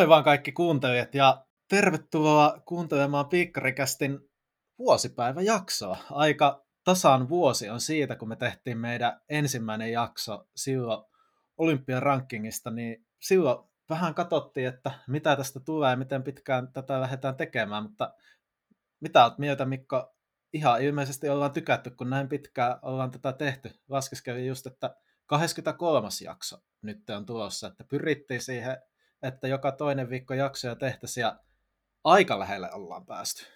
Moi vaan kaikki kuuntelijat ja tervetuloa kuuntelemaan Piikkarikästin vuosipäiväjaksoa. Aika tasan vuosi on siitä, kun me tehtiin meidän ensimmäinen jakso silloin Olympian rankingista, niin silloin vähän katsottiin, että mitä tästä tulee ja miten pitkään tätä lähdetään tekemään, mutta mitä olet mieltä Mikko? Ihan ilmeisesti ollaan tykätty, kun näin pitkään ollaan tätä tehty. Laskeskelin just, että 23. jakso nyt on tulossa, että pyrittiin siihen että joka toinen viikko jaksoja tehtäisiin ja aika lähelle ollaan päästy.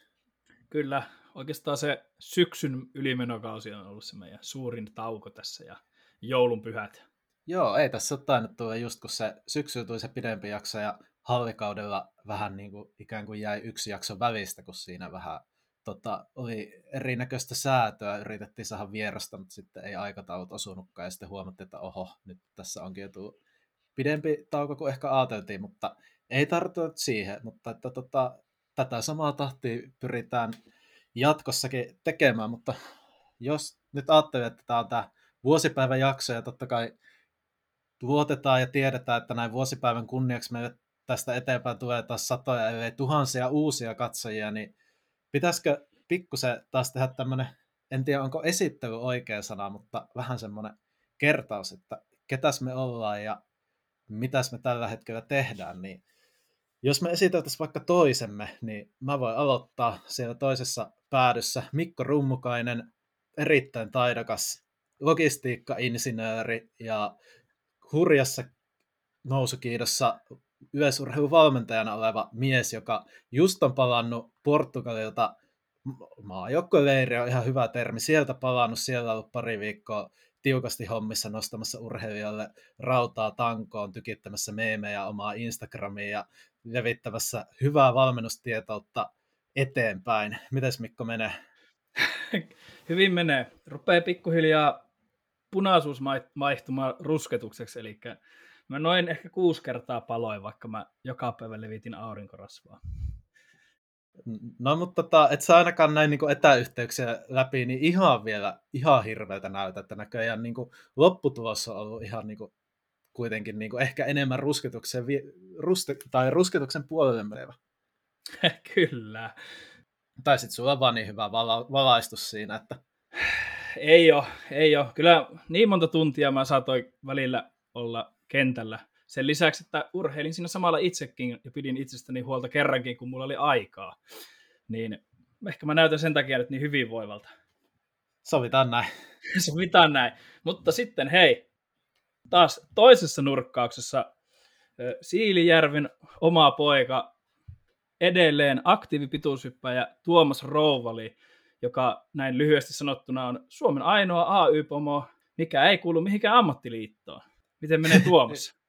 Kyllä, oikeastaan se syksyn ylimenokausi on ollut se meidän suurin tauko tässä ja joulunpyhät. Joo, ei tässä ole tainnut tulla just kun se syksy tuli se pidempi jakso ja hallikaudella vähän niin kuin ikään kuin jäi yksi jakso välistä, kun siinä vähän tota, oli erinäköistä säätöä, yritettiin saada vierasta, mutta sitten ei aikataulut osunutkaan ja sitten huomattiin, että oho, nyt tässä onkin jo tullut pidempi tauko kuin ehkä ajateltiin, mutta ei tartuta siihen, mutta että tota, tätä samaa tahtia pyritään jatkossakin tekemään, mutta jos nyt ajattelee, että tämä on tämä vuosipäivän jakso ja totta kai luotetaan ja tiedetään, että näin vuosipäivän kunniaksi meille tästä eteenpäin tulee taas satoja, ellei tuhansia uusia katsojia, niin pitäisikö pikkusen taas tehdä tämmöinen, en tiedä onko esittely oikea sana, mutta vähän semmoinen kertaus, että ketäs me ollaan ja mitäs me tällä hetkellä tehdään, niin jos me esiteltäisiin vaikka toisemme, niin mä voin aloittaa siellä toisessa päädyssä. Mikko Rummukainen, erittäin taidokas logistiikka-insinööri ja hurjassa nousukiidossa yleisurheiluvalmentajana oleva mies, joka just on palannut Portugalilta maajoukkoleiri on ihan hyvä termi, sieltä palannut, siellä ollut pari viikkoa tiukasti hommissa nostamassa urheilijalle rautaa tankoon, tykittämässä meemejä omaa Instagramiin ja levittämässä hyvää valmennustietoutta eteenpäin. Mites Mikko menee? Hyvin menee. Rupee pikkuhiljaa punaisuus maihtumaan rusketukseksi, eli mä noin ehkä kuusi kertaa paloin, vaikka mä joka päivä levitin aurinkorasvaa. No mutta tota, et sä ainakaan näin niin etäyhteyksiä läpi, niin ihan vielä ihan hirveältä näytä, että näköjään niin kuin, lopputulos on ollut ihan niin kuin, kuitenkin niin kuin, ehkä enemmän rusketuksen, ruste, tai rusketuksen puolelle menevä. Kyllä. Tai sitten sulla on vaan niin hyvä vala, valaistus siinä, että... Ei ole, ei ole. Kyllä niin monta tuntia mä saatoin välillä olla kentällä sen lisäksi, että urheilin siinä samalla itsekin ja pidin itsestäni huolta kerrankin, kun mulla oli aikaa. Niin ehkä mä näytän sen takia nyt niin hyvinvoivalta. Sovitaan näin. Sovitaan näin. Mutta sitten hei, taas toisessa nurkkauksessa Siilijärven oma poika, edelleen aktiivipituushyppäjä Tuomas Rouvali, joka näin lyhyesti sanottuna on Suomen ainoa AY-pomo, mikä ei kuulu mihinkään ammattiliittoon. Miten menee Tuomas?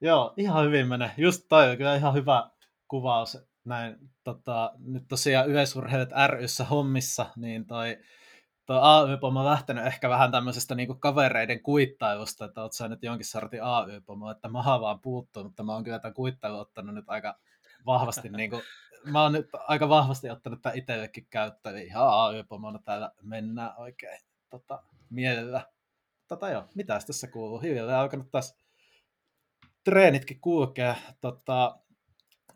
Joo, ihan hyvin menee. Just toi on kyllä ihan hyvä kuvaus. Näin, tota, nyt tosiaan yleisurheilijat ryssä hommissa, niin toi, toi AY-pomo on lähtenyt ehkä vähän tämmöisestä niinku kavereiden kuittailusta, että oot sä nyt jonkin sortin AY-pomo, että maha vaan puuttuu, mutta mä oon kyllä tämän kuittailun ottanut nyt aika vahvasti, niinku, mä oon nyt aika vahvasti ottanut tämän itsellekin käyttöön, eli ihan AY-pomona täällä mennään oikein tota, mielellä. Tota joo, mitäs tässä kuuluu? Hiljalleen alkanut taas treenitkin kulkee. Tota,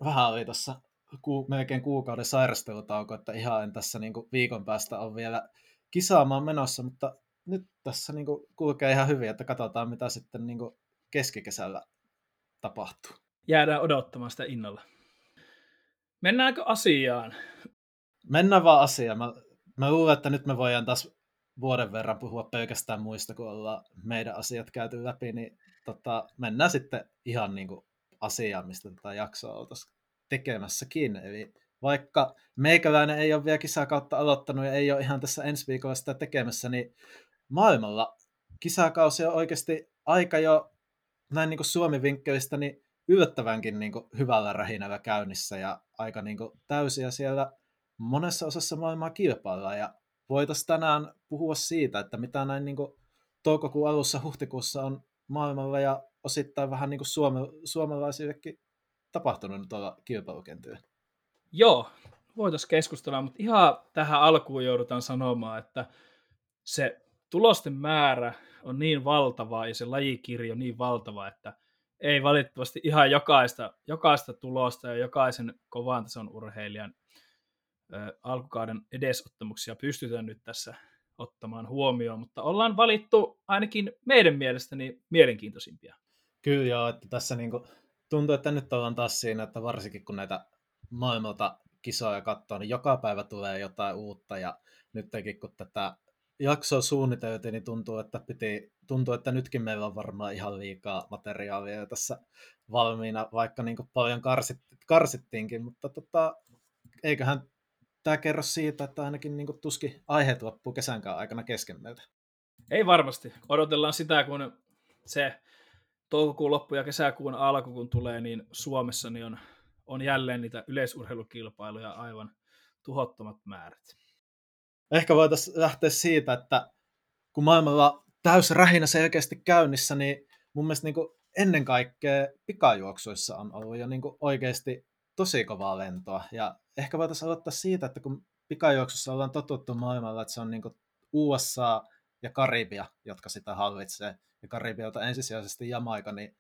vähän oli tuossa ku, melkein kuukauden sairastelutauko, että ihan en tässä niin kuin viikon päästä on vielä kisaamaan menossa, mutta nyt tässä niin kuin kulkee ihan hyvin, että katsotaan mitä sitten niin kuin keskikesällä tapahtuu. Jäädään odottamaan sitä innolla. Mennäänkö asiaan? Mennään vaan asiaan. Mä, mä luulen, että nyt me voidaan taas vuoden verran puhua pelkästään muista, kun ollaan meidän asiat käyty läpi, niin tota, mennään sitten ihan niin kuin asiaan, mistä tätä jaksoa oltaisiin tekemässäkin. Eli vaikka meikäläinen ei ole vielä kisakautta aloittanut ja ei ole ihan tässä ensi viikolla sitä tekemässä, niin maailmalla kisakausi on oikeasti aika jo näin niin kuin Suomi-vinkkelistä niin yllättävänkin niin kuin hyvällä rähinällä käynnissä ja aika niin kuin täysiä siellä monessa osassa maailmaa kilpaillaan ja voitaisiin tänään puhua siitä, että mitä näin niin kuin toukokuun alussa, huhtikuussa on maailmalla ja osittain vähän niin kuin suome, suomalaisillekin tapahtunut tuolla kilpailukentillä. Joo, voitaisiin keskustella, mutta ihan tähän alkuun joudutaan sanomaan, että se tulosten määrä on niin valtava ja se lajikirjo niin valtava, että ei valitettavasti ihan jokaista, jokaista tulosta ja jokaisen kovan tason urheilijan ö, alkukauden edesottamuksia pystytään nyt tässä ottamaan huomioon, mutta ollaan valittu ainakin meidän mielestäni mielenkiintoisimpia. Kyllä joo, että tässä niinku, tuntuu, että nyt ollaan taas siinä, että varsinkin kun näitä maailmalta kisoja katsoo, niin joka päivä tulee jotain uutta ja nytkin kun tätä jaksoa suunniteltiin, niin tuntuu, että, piti, tuntuu, että nytkin meillä on varmaan ihan liikaa materiaalia tässä valmiina, vaikka niin paljon karsit, karsittiinkin, mutta tota, eiköhän tämä kerro siitä, että ainakin niin tuski aiheet loppuu kesänkään aikana kesken meiltä. Ei varmasti. Odotellaan sitä, kun se toukokuun loppu ja kesäkuun alku, kun tulee, niin Suomessa niin on, on jälleen niitä yleisurheilukilpailuja aivan tuhottomat määrät. Ehkä voitaisiin lähteä siitä, että kun maailmalla täys rähinä selkeästi käynnissä, niin mun mielestä niin ennen kaikkea pikajuoksuissa on ollut jo niin oikeasti tosi kovaa lentoa. Ja ehkä voitaisiin aloittaa siitä, että kun pikajuoksussa ollaan totuttu maailmalla, että se on niin USA ja Karibia, jotka sitä hallitsee, ja Karibialta ensisijaisesti Jamaika, niin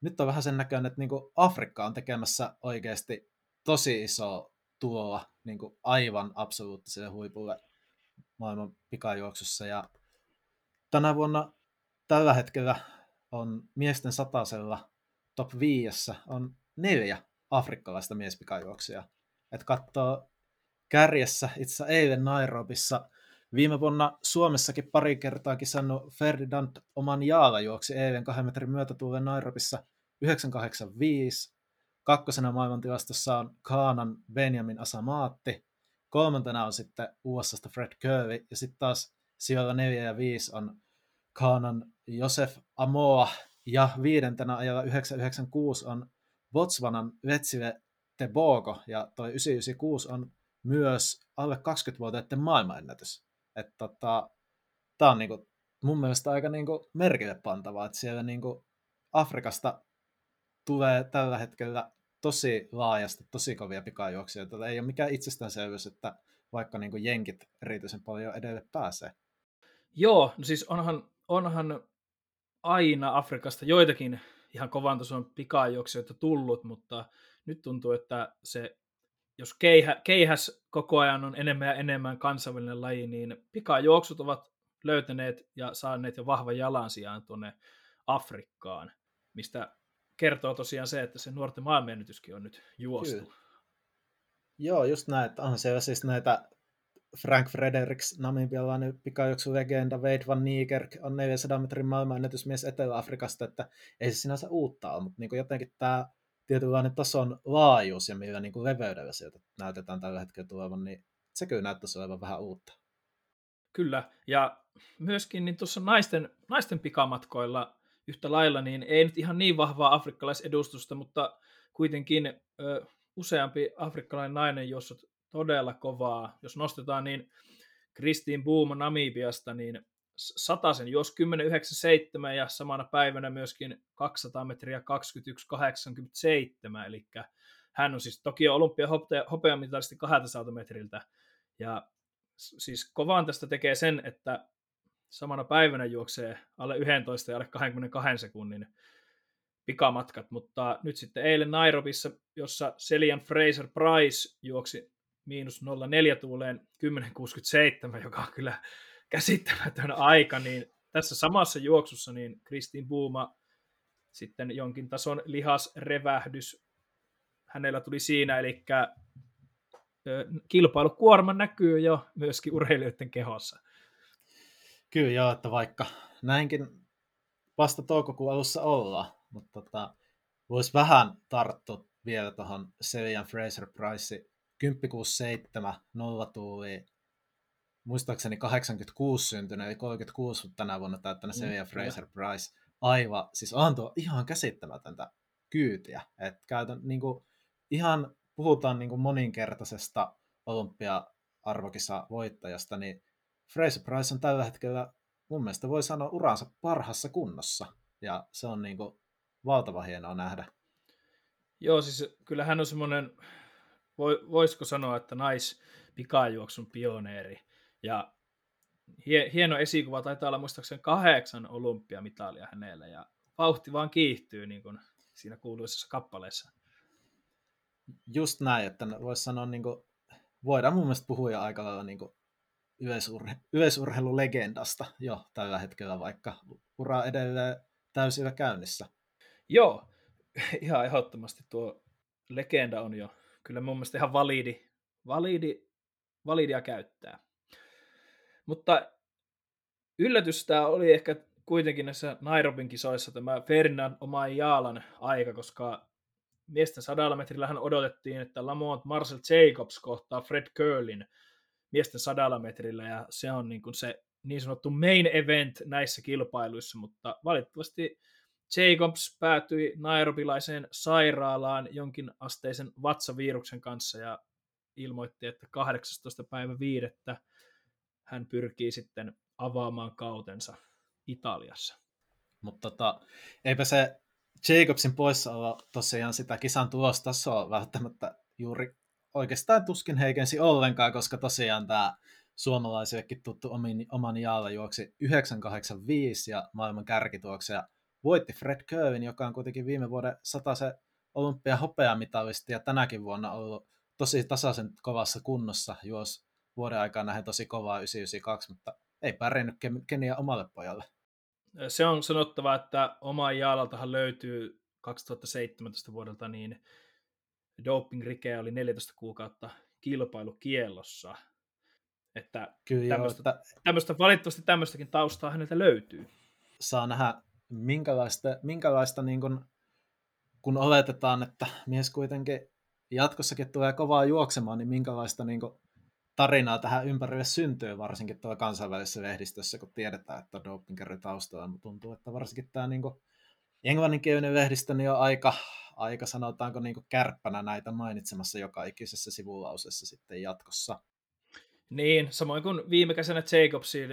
nyt on vähän sen näköinen, että niin Afrikka on tekemässä oikeasti tosi iso tuloa niin aivan absoluuttiselle huipulle maailman pikajuoksussa. Ja tänä vuonna tällä hetkellä on miesten satasella top 5 on neljä afrikkalaista miespikajuoksia. Että katsoo kärjessä itse eilen Nairobissa. Viime vuonna Suomessakin pari kertaa kisannut Ferdinand Oman Jaala juoksi eilen kahden metrin myötätuulen Nairobissa 985. Kakkosena maailmantilastossa on Kaanan Benjamin Asamaatti. Kolmantena on sitten USAsta Fred Curvy. Ja sitten taas sijoilla 4 ja 5 on Kaanan Josef Amoa. Ja viidentenä ajalla 996 on Botswanan Vetsile Tebogo, ja toi 996 on myös alle 20-vuotiaiden maailmanennätys. Että tota, tämä on niinku, mun mielestä aika niinku merkille pantavaa, että siellä niinku Afrikasta tulee tällä hetkellä tosi laajasti, tosi kovia pikajuoksia. Tätä ei ole mikään itsestäänselvyys, että vaikka niinku jenkit erityisen paljon edelle pääsee. Joo, no siis onhan, onhan aina Afrikasta joitakin ihan kovan tason pikajuoksijoita tullut, mutta nyt tuntuu, että se, jos keihä, keihäs koko ajan on enemmän ja enemmän kansainvälinen laji, niin pikajuoksut ovat löytäneet ja saaneet jo vahvan jalansijaan tuonne Afrikkaan, mistä kertoo tosiaan se, että se nuorten maailmanennätyskin on nyt juostu. Kyllä. Joo, just näin, että onhan siellä siis näitä Frank Fredericks, namibialainen legenda, Wade Van Niekerk on 400 metrin maailmanennätysmies Etelä-Afrikasta, että ei se sinänsä uutta ole, mutta niin jotenkin tämä tietynlainen tason laajuus ja millä niin kuin leveydellä sieltä näytetään tällä hetkellä tulevan, niin se kyllä näyttäisi olevan vähän uutta. Kyllä, ja myöskin niin tuossa naisten, naisten pikamatkoilla yhtä lailla, niin ei nyt ihan niin vahvaa afrikkalaisedustusta, mutta kuitenkin ö, useampi afrikkalainen nainen juossut todella kovaa. Jos nostetaan, niin Kristiin Boom Namibiasta, niin sen jos 10.97 ja samana päivänä myöskin 200 metriä 21.87, eli hän on siis Tokio Olympia hopeamitalisti 200 metriltä, ja siis kovaan tästä tekee sen, että samana päivänä juoksee alle 11 ja alle 22 sekunnin pikamatkat, mutta nyt sitten eilen Nairobissa, jossa Selian Fraser Price juoksi miinus 0,4 tuuleen 10,67, joka on kyllä käsittämätön aika, niin tässä samassa juoksussa niin Kristin Buuma sitten jonkin tason lihasrevähdys hänellä tuli siinä, eli kilpailukuorma näkyy jo myöskin urheilijoiden kehossa. Kyllä joo, että vaikka näinkin vasta toukokuun alussa ollaan, mutta tota, voisi vähän tarttua vielä tuohon Selian Fraser Price 1067 nolla tuuli, muistaakseni 86 syntynyt, eli 36 tänä vuonna täyttänyt mm, Sevilla Fraser Price. Aivan, siis on tuo ihan käsittämätöntä kyytiä. että käytän, niin kuin, ihan puhutaan niin kuin moninkertaisesta olympia-arvokisa voittajasta, niin Fraser Price on tällä hetkellä mun mielestä voi sanoa uransa parhassa kunnossa. Ja se on niin kuin valtava hienoa nähdä. Joo, siis kyllähän on semmoinen voisiko sanoa, että nais pikajuoksun pioneeri. Ja hie, hieno esikuva, taitaa olla muistaakseni kahdeksan olympiamitalia hänellä, ja vauhti vaan kiihtyy niin kuin siinä kuuluisessa kappaleessa. Just näin, että voisi sanoa, niin kuin, voidaan mun mielestä puhua jo aika lailla niin kuin yleisurhe, yleisurheilulegendasta jo tällä hetkellä, vaikka ura edelleen täysillä käynnissä. Joo, ihan ehdottomasti tuo legenda on jo kyllä mun mielestä ihan validi, validi, validia käyttää. Mutta yllätys tämä oli ehkä kuitenkin näissä Nairobin kisoissa tämä Ferdinand Omai Jaalan aika, koska miesten sadalla metrillähän odotettiin, että Lamont Marcel Jacobs kohtaa Fred Curlin miesten sadalla metrillä, ja se on niin kuin se niin sanottu main event näissä kilpailuissa, mutta valitettavasti Jacobs päätyi nairobilaiseen sairaalaan jonkin asteisen vatsaviruksen kanssa ja ilmoitti, että 18. päivä viidettä hän pyrkii sitten avaamaan kautensa Italiassa. Mutta tota, eipä se Jacobsin poissaolo tosiaan sitä kisan tulostasoa välttämättä juuri oikeastaan tuskin heikensi ollenkaan, koska tosiaan tämä suomalaisillekin tuttu omin, oman jaalla juoksi 985 ja maailman kärkituokse ja voitti Fred Kerwin, joka on kuitenkin viime vuoden se olympia hopeamitalisti ja tänäkin vuonna ollut tosi tasaisen kovassa kunnossa, juos vuoden aikaa nähden tosi kovaa 992, mutta ei pärjännyt Kenia omalle pojalle. Se on sanottava, että oma Jaalaltahan löytyy 2017 vuodelta niin doping-rike oli 14 kuukautta kilpailukiellossa. Että Kyllä tämmöistä, joo, että... tämmöistä, valitettavasti tämmöistäkin taustaa häneltä löytyy. Saa nähdä, minkälaista, minkälaista niin kun, kun oletetaan, että mies kuitenkin jatkossakin tulee kovaa juoksemaan, niin minkälaista niin kun, tarinaa tähän ympärille syntyy, varsinkin tuolla kansainvälisessä lehdistössä, kun tiedetään, että dopingkerry taustalla, mutta tuntuu, että varsinkin tämä niin englanninkielinen lehdistö niin on aika, aika sanotaanko niin kärppänä näitä mainitsemassa joka ikisessä sivulauseessa sitten jatkossa. Niin, samoin kuin viime kesänä Jacobsin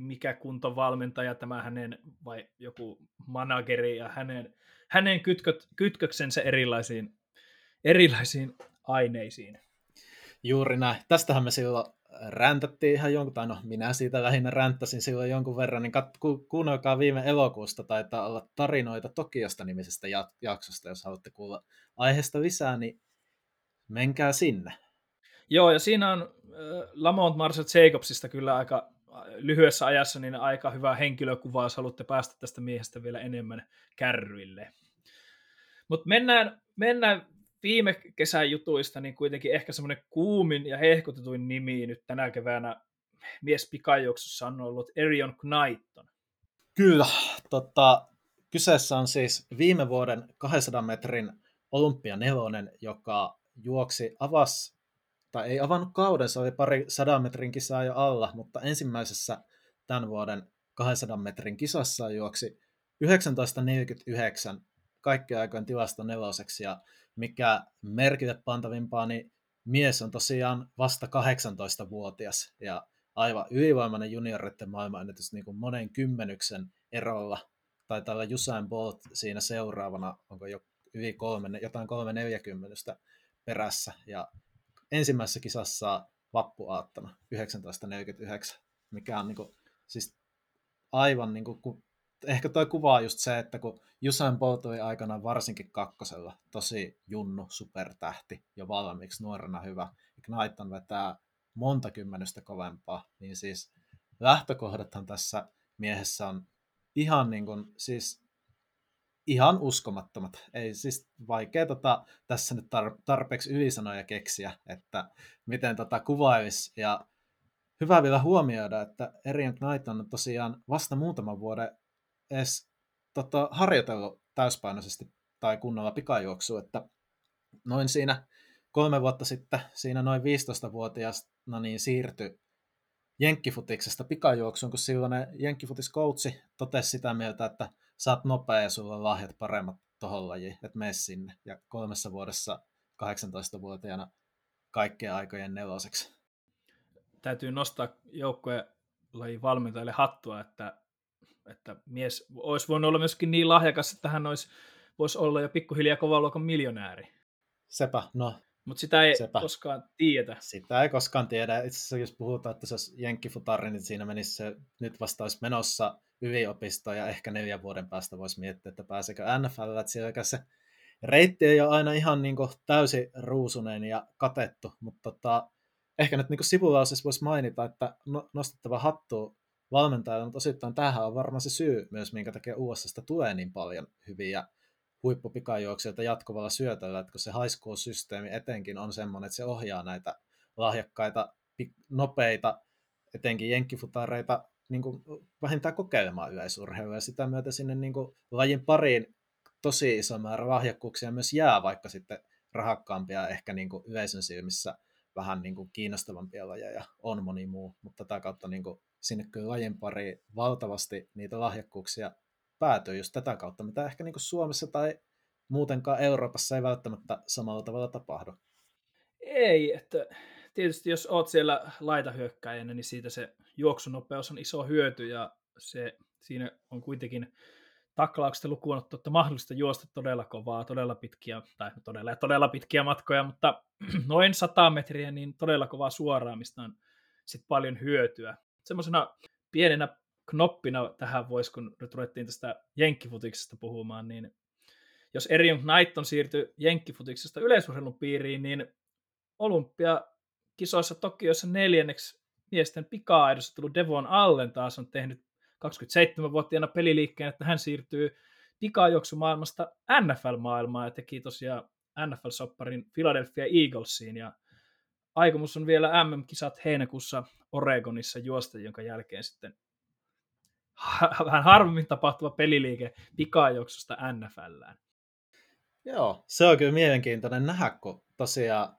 mikä kuntovalmentaja tämä hänen, vai joku manageri ja hänen, hänen kytkö, kytköksensä erilaisiin, erilaisiin aineisiin. Juuri näin. Tästähän me silloin räntättiin ihan jonkun, tai no minä siitä lähinnä ränttäsin silloin jonkun verran, niin kat, ku, kuunnelkaa viime elokuusta, taitaa olla tarinoita Tokiosta nimisestä jaksosta, jos haluatte kuulla aiheesta lisää, niin menkää sinne. Joo, ja siinä on äh, Lamont Marshall Jacobsista kyllä aika lyhyessä ajassa niin aika hyvä henkilökuva, jos haluatte päästä tästä miehestä vielä enemmän kärryille. Mutta mennään, mennään viime kesän jutuista, niin kuitenkin ehkä semmoinen kuumin ja hehkutetuin nimi nyt tänä keväänä mies pikajuoksussa on ollut Erion Knighton. Kyllä, tota, kyseessä on siis viime vuoden 200 metrin olympia nelonen, joka juoksi avas, tai ei avannut kauden, se oli pari sadan metrin kisaa jo alla, mutta ensimmäisessä tämän vuoden 200 metrin kisassa juoksi 1949 kaikkien aikojen tilasta neloseksi, ja mikä merkille pantavimpaa, niin mies on tosiaan vasta 18-vuotias ja aivan ylivoimainen junioritten maailmanennätys niin kuin monen kymmenyksen erolla. Tai tällä Usain Bolt siinä seuraavana, onko jo yli kolme, jotain 340 perässä. Ja ensimmäisessä kisassa vappuaattona 1949, mikä on niin kuin, siis aivan niin kuin, ehkä toi kuvaa just se, että kun Usain Bolt oli aikana varsinkin kakkosella tosi junnu, supertähti jo valmiiksi nuorena hyvä, ja Knighton vetää monta kymmenestä kovempaa, niin siis lähtökohdathan tässä miehessä on ihan niin kuin, siis ihan uskomattomat. Ei siis vaikea tota, tässä nyt tar- tarpeeksi ylisanoja keksiä, että miten tota kuvailisi. Ja hyvä vielä huomioida, että Erion Knighton on tosiaan vasta muutaman vuoden edes tota, harjoitellut täyspainoisesti tai kunnolla pikajuoksua, että noin siinä kolme vuotta sitten, siinä noin 15-vuotiaana niin siirtyi jenkkifutiksesta pikajuoksuun, kun silloin jenkkifutiskoutsi totesi sitä mieltä, että sä oot nopea ja sulla on lahjat paremmat tohon lajiin, että mene sinne. Ja kolmessa vuodessa 18-vuotiaana kaikkien aikojen neloseksi. Täytyy nostaa joukkojen lajin valmentajille hattua, että että mies olisi voinut olla myöskin niin lahjakas, että hän olisi, voisi olla jo pikkuhiljaa kovan luokan miljonääri. Sepä, no Mutta sitä ei Sepä. koskaan tiedä. Sitä ei koskaan tiedä. Itse asiassa jos puhutaan, että se olisi jenkkifutari, niin siinä menisi se, nyt vasta olisi menossa yliopisto ja ehkä neljän vuoden päästä voisi miettiä, että pääseekö NFL, että siellä se reitti ei ole aina ihan niin kuin täysin ruusuneen ja katettu, mutta tota, ehkä nyt niin sivulausessa voisi mainita, että no, nostettava hattu valmentajalle, mutta osittain tämähän on varmaan se syy myös, minkä takia USAsta tulee niin paljon hyviä huippupikajuoksijoita jatkuvalla syötöllä, että kun se high school-systeemi etenkin on semmoinen, että se ohjaa näitä lahjakkaita, nopeita, etenkin jenkkifutareita niin kuin vähintään kokeilemaan yleisurheilua ja sitä myötä sinne niin kuin lajin pariin tosi iso määrä lahjakkuuksia myös jää, vaikka sitten rahakkaampia ehkä niin kuin yleisön silmissä vähän niin kuin kiinnostavampia lajeja on moni muu, mutta tätä kautta niin kuin sinne kyllä lajin pariin valtavasti niitä lahjakkuuksia päätyy just tätä kautta, mitä ehkä niin Suomessa tai muutenkaan Euroopassa ei välttämättä samalla tavalla tapahdu. Ei, että tietysti jos oot siellä laitahyökkäjänä, niin siitä se juoksunopeus on iso hyöty ja se, siinä on kuitenkin taklauksesta lukuun ottamatta mahdollista juosta todella kovaa, todella pitkiä, tai todella, todella pitkiä matkoja, mutta noin 100 metriä, niin todella kovaa suoraan, mistä on sit paljon hyötyä. Semmoisena pienenä knoppina tähän voisi, kun nyt ruvettiin tästä jenkkifutiksesta puhumaan, niin jos Erion Knighton siirtyi jenkkifutiksesta yleisurheilun piiriin, niin olympiakisoissa Tokiossa neljänneksi miesten pika-aidossa tullut Devon Allen taas on tehnyt 27-vuotiaana peliliikkeen, että hän siirtyy pikajuoksumaailmasta NFL-maailmaan ja teki tosiaan NFL-sopparin Philadelphia Eaglesiin. Ja aikomus on vielä MM-kisat heinäkuussa Oregonissa juosta, jonka jälkeen sitten vähän harvemmin tapahtuva peliliike pikajuoksusta NFLään. Joo, se on kyllä mielenkiintoinen nähdä, kun tosiaan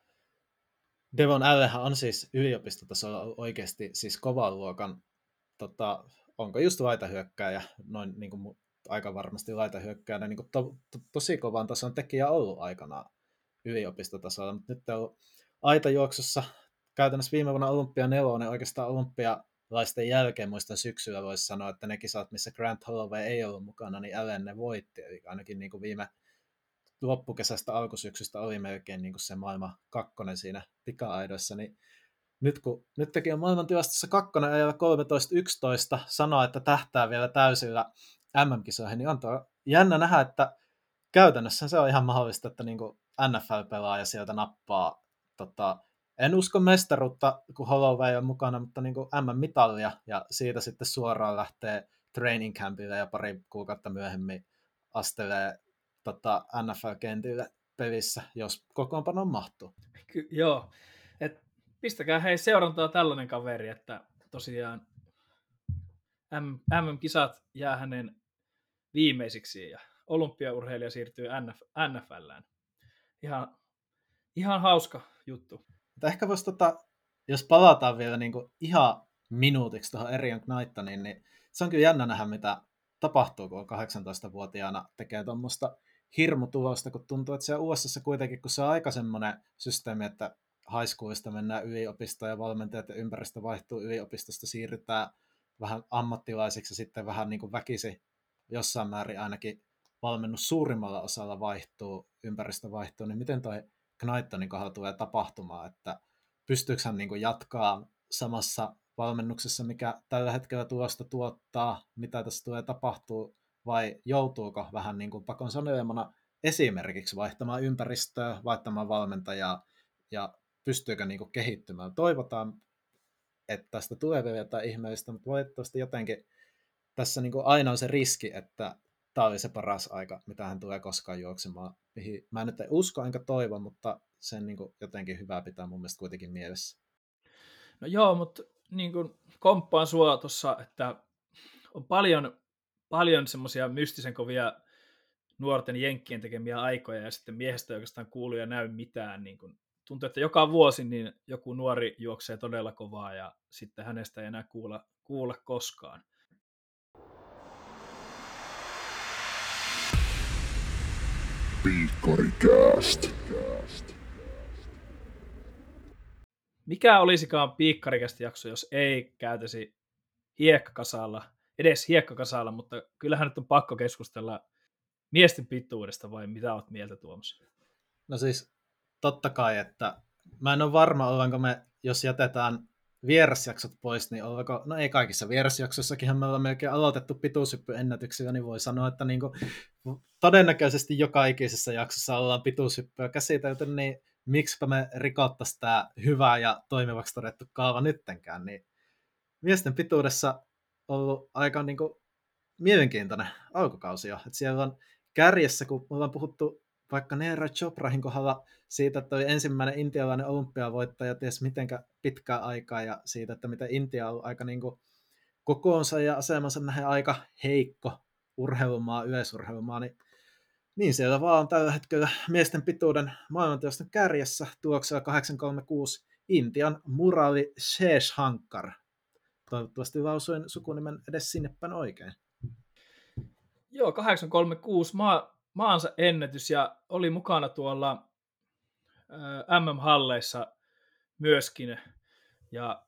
Devon Allenhan on siis yliopistotasolla oikeasti siis kovan luokan, tota, onko just laitahyökkääjä, noin niin kuin aika varmasti laitahyökkääjä, niin kuin to, to, tosi kovan tason tekijä ollut aikanaan yliopistotasolla, mutta nyt on aitajuoksussa käytännössä viime vuonna Olympia nelonen, oikeastaan olympialaisten jälkeen muistan syksyllä voisi sanoa, että ne kisat, missä Grant Holloway ei ollut mukana, niin Allen ne voitti, eli ainakin niin kuin viime loppukesästä alkusyksystä oli melkein niin kuin se maailma kakkonen siinä pika-aidoissa, niin nyt kun nyt teki on maailman tilastossa kakkonen ajalla 13-11, sanoa, että tähtää vielä täysillä MM-kisoihin, niin on tuo jännä nähdä, että käytännössä se on ihan mahdollista, että niin NFL-pelaaja sieltä nappaa, tota, en usko mestaruutta, kun Holloway on mukana, mutta niin MM-mitallia, ja siitä sitten suoraan lähtee training campille ja pari kuukautta myöhemmin astelee tota, NFL-kentille pelissä, jos kokoonpano mahtuu. Ky- joo, et pistäkää hei seurantaa tällainen kaveri, että tosiaan MM-kisat jää hänen viimeisiksi ja olympiaurheilija siirtyy NF- NFLään. Ihan, ihan hauska juttu. Mutta ehkä voisi, tota, jos palataan vielä niin kuin ihan minuutiksi tuohon Erion Knightoniin, niin se on kyllä jännä nähdä, mitä tapahtuu, kun 18-vuotiaana tekee tuommoista hirmutulosta, kun tuntuu, että se USA kuitenkin, kun se on aika semmoinen systeemi, että schoolista mennään yliopistoon ja valmentajat ja ympäristö vaihtuu yliopistosta, siirrytään vähän ammattilaisiksi ja sitten vähän niin kuin väkisi jossain määrin ainakin valmennus suurimmalla osalla vaihtuu, ympäristö vaihtuu, niin miten toi Knightonin kohdalla tulee tapahtumaan, että pystyykö hän niin jatkaa samassa valmennuksessa, mikä tällä hetkellä tulosta tuottaa, mitä tässä tulee tapahtuu, vai joutuuko vähän niin kuin pakon sanelemana esimerkiksi vaihtamaan ympäristöä, vaihtamaan valmentajaa ja pystyykö niin kuin kehittymään. Toivotaan, että tästä tulee vielä jotain ihmeellistä, mutta valitettavasti jotenkin tässä niin kuin aina on se riski, että tämä oli se paras aika, mitä hän tulee koskaan juoksemaan. Mihin mä nyt en usko enkä toivo, mutta sen niin kuin jotenkin hyvää pitää mun mielestä kuitenkin mielessä. No joo, mutta niin kuin komppaan sua tuossa, että on paljon paljon semmoisia mystisen kovia nuorten jenkkien tekemiä aikoja ja sitten miehestä ei oikeastaan kuulu ja näy mitään. Niin kun, tuntuu, että joka vuosi niin joku nuori juoksee todella kovaa ja sitten hänestä ei enää kuulla, kuulla koskaan. Piikkarikääst. Mikä olisikaan piikkarikästi jakso, jos ei käytäisi hiekkakasalla – edes hiekkakasalla, mutta kyllähän nyt on pakko keskustella miesten pituudesta vai mitä oot mieltä Tuomas? No siis totta kai, että mä en ole varma, ollaanko me, jos jätetään vierasjaksot pois, niin ollaanko, no ei kaikissa vierasjaksoissakin me ollaan melkein aloitettu pituushyppyennätyksiä, niin voi sanoa, että niin kuin, todennäköisesti joka ikisessä jaksossa ollaan pituushyppyä käsitelty, niin miksipä me rikottaisiin tämä hyvä ja toimivaksi todettu kaava nyttenkään, niin miesten pituudessa ollut aika niin kuin, mielenkiintoinen alkukausi jo. että siellä on kärjessä, kun ollaan puhuttu vaikka Neera Choprahin kohdalla siitä, että oli ensimmäinen intialainen olympiavoittaja ties mitenkä pitkää aikaa ja siitä, että miten Intia on aika niin kuin kokoonsa ja asemansa nähdä aika heikko urheilumaa, yleisurheilumaa, niin niin siellä vaan on tällä hetkellä miesten pituuden maailmanteoston kärjessä tuoksella 836 Intian Murali Sheshankar. Toivottavasti lausuin sukunimen edes sinne päin oikein. Joo, 836 maa, maansa ennätys ja oli mukana tuolla MM-halleissa myöskin. Ja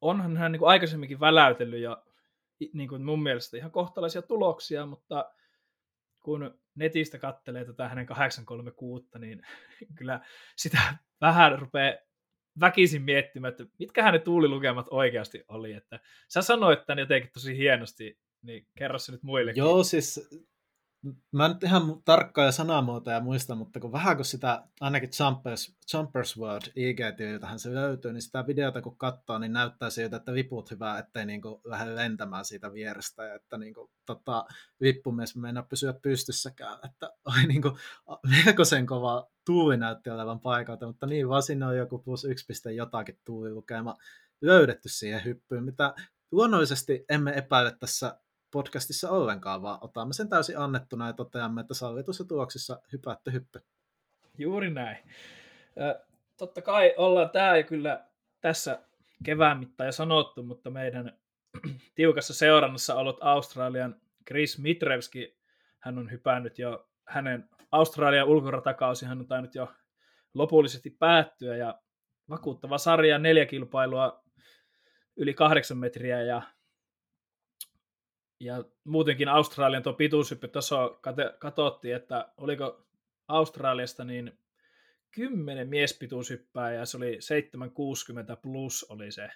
onhan hän niin kuin aikaisemminkin väläytellyt ja niin kuin mun mielestä ihan kohtalaisia tuloksia, mutta kun netistä kattelee tätä hänen 836, niin kyllä sitä vähän rupeaa väkisin miettimään, että mitkä hänen tuulilukemat oikeasti oli. Että sä sanoit tämän jotenkin tosi hienosti, niin kerro se nyt muillekin. Joo, siis mä en nyt ihan tarkkaa sanamuotoja muista, mutta kun vähän kun sitä, ainakin Jumpers, Jumpers World IG-tililtähän se löytyy, niin sitä videota kun katsoo, niin näyttää siltä, että viput hyvää, ettei niinku lähde lentämään siitä vierestä, ja että niinku, tota, vippumies meinaa pysyä pystyssäkään, että oli niinku, melkoisen kova tuuli näytti olevan paikalta, mutta niin vaan sinne on joku plus yksi piste jotakin tuulilukema löydetty siihen hyppyyn, mitä luonnollisesti emme epäile tässä podcastissa ollenkaan, vaan otamme sen täysin annettuna ja toteamme, että sallitussa tuloksissa hypätte hyppy. Juuri näin. Totta kai ollaan tämä kyllä tässä kevään mittaan jo sanottu, mutta meidän tiukassa seurannassa ollut Australian Chris Mitrevski, hän on hypännyt jo, hänen Australian ulkoratakausi hän on tainnut jo lopullisesti päättyä ja vakuuttava sarja, neljä kilpailua yli kahdeksan metriä ja ja muutenkin Australian tuo pituushyppytaso katsottiin, että oliko Australiasta niin 10 miespituushyppää ja se oli 760 plus oli se,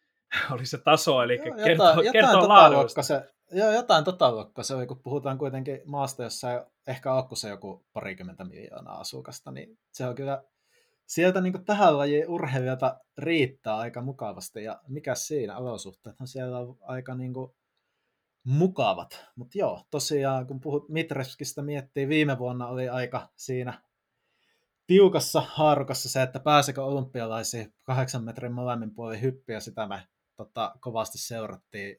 oli se taso, eli joo, kertoo, jotain, kertoo jotain se, joo, jotain tota luokkaa se oli, kun puhutaan kuitenkin maasta, jossa ehkä on se joku parikymmentä miljoonaa asukasta, niin se on kyllä sieltä niin tähän lajiin urheilijata riittää aika mukavasti, ja mikä siinä olosuhteethan? Siellä on aika niin kuin, mukavat. Mutta joo, tosiaan kun puhut Mitreskistä miettii, viime vuonna oli aika siinä tiukassa haarukassa se, että pääsekö olympialaisiin kahdeksan metrin molemmin puolin hyppiä, sitä me tota, kovasti seurattiin.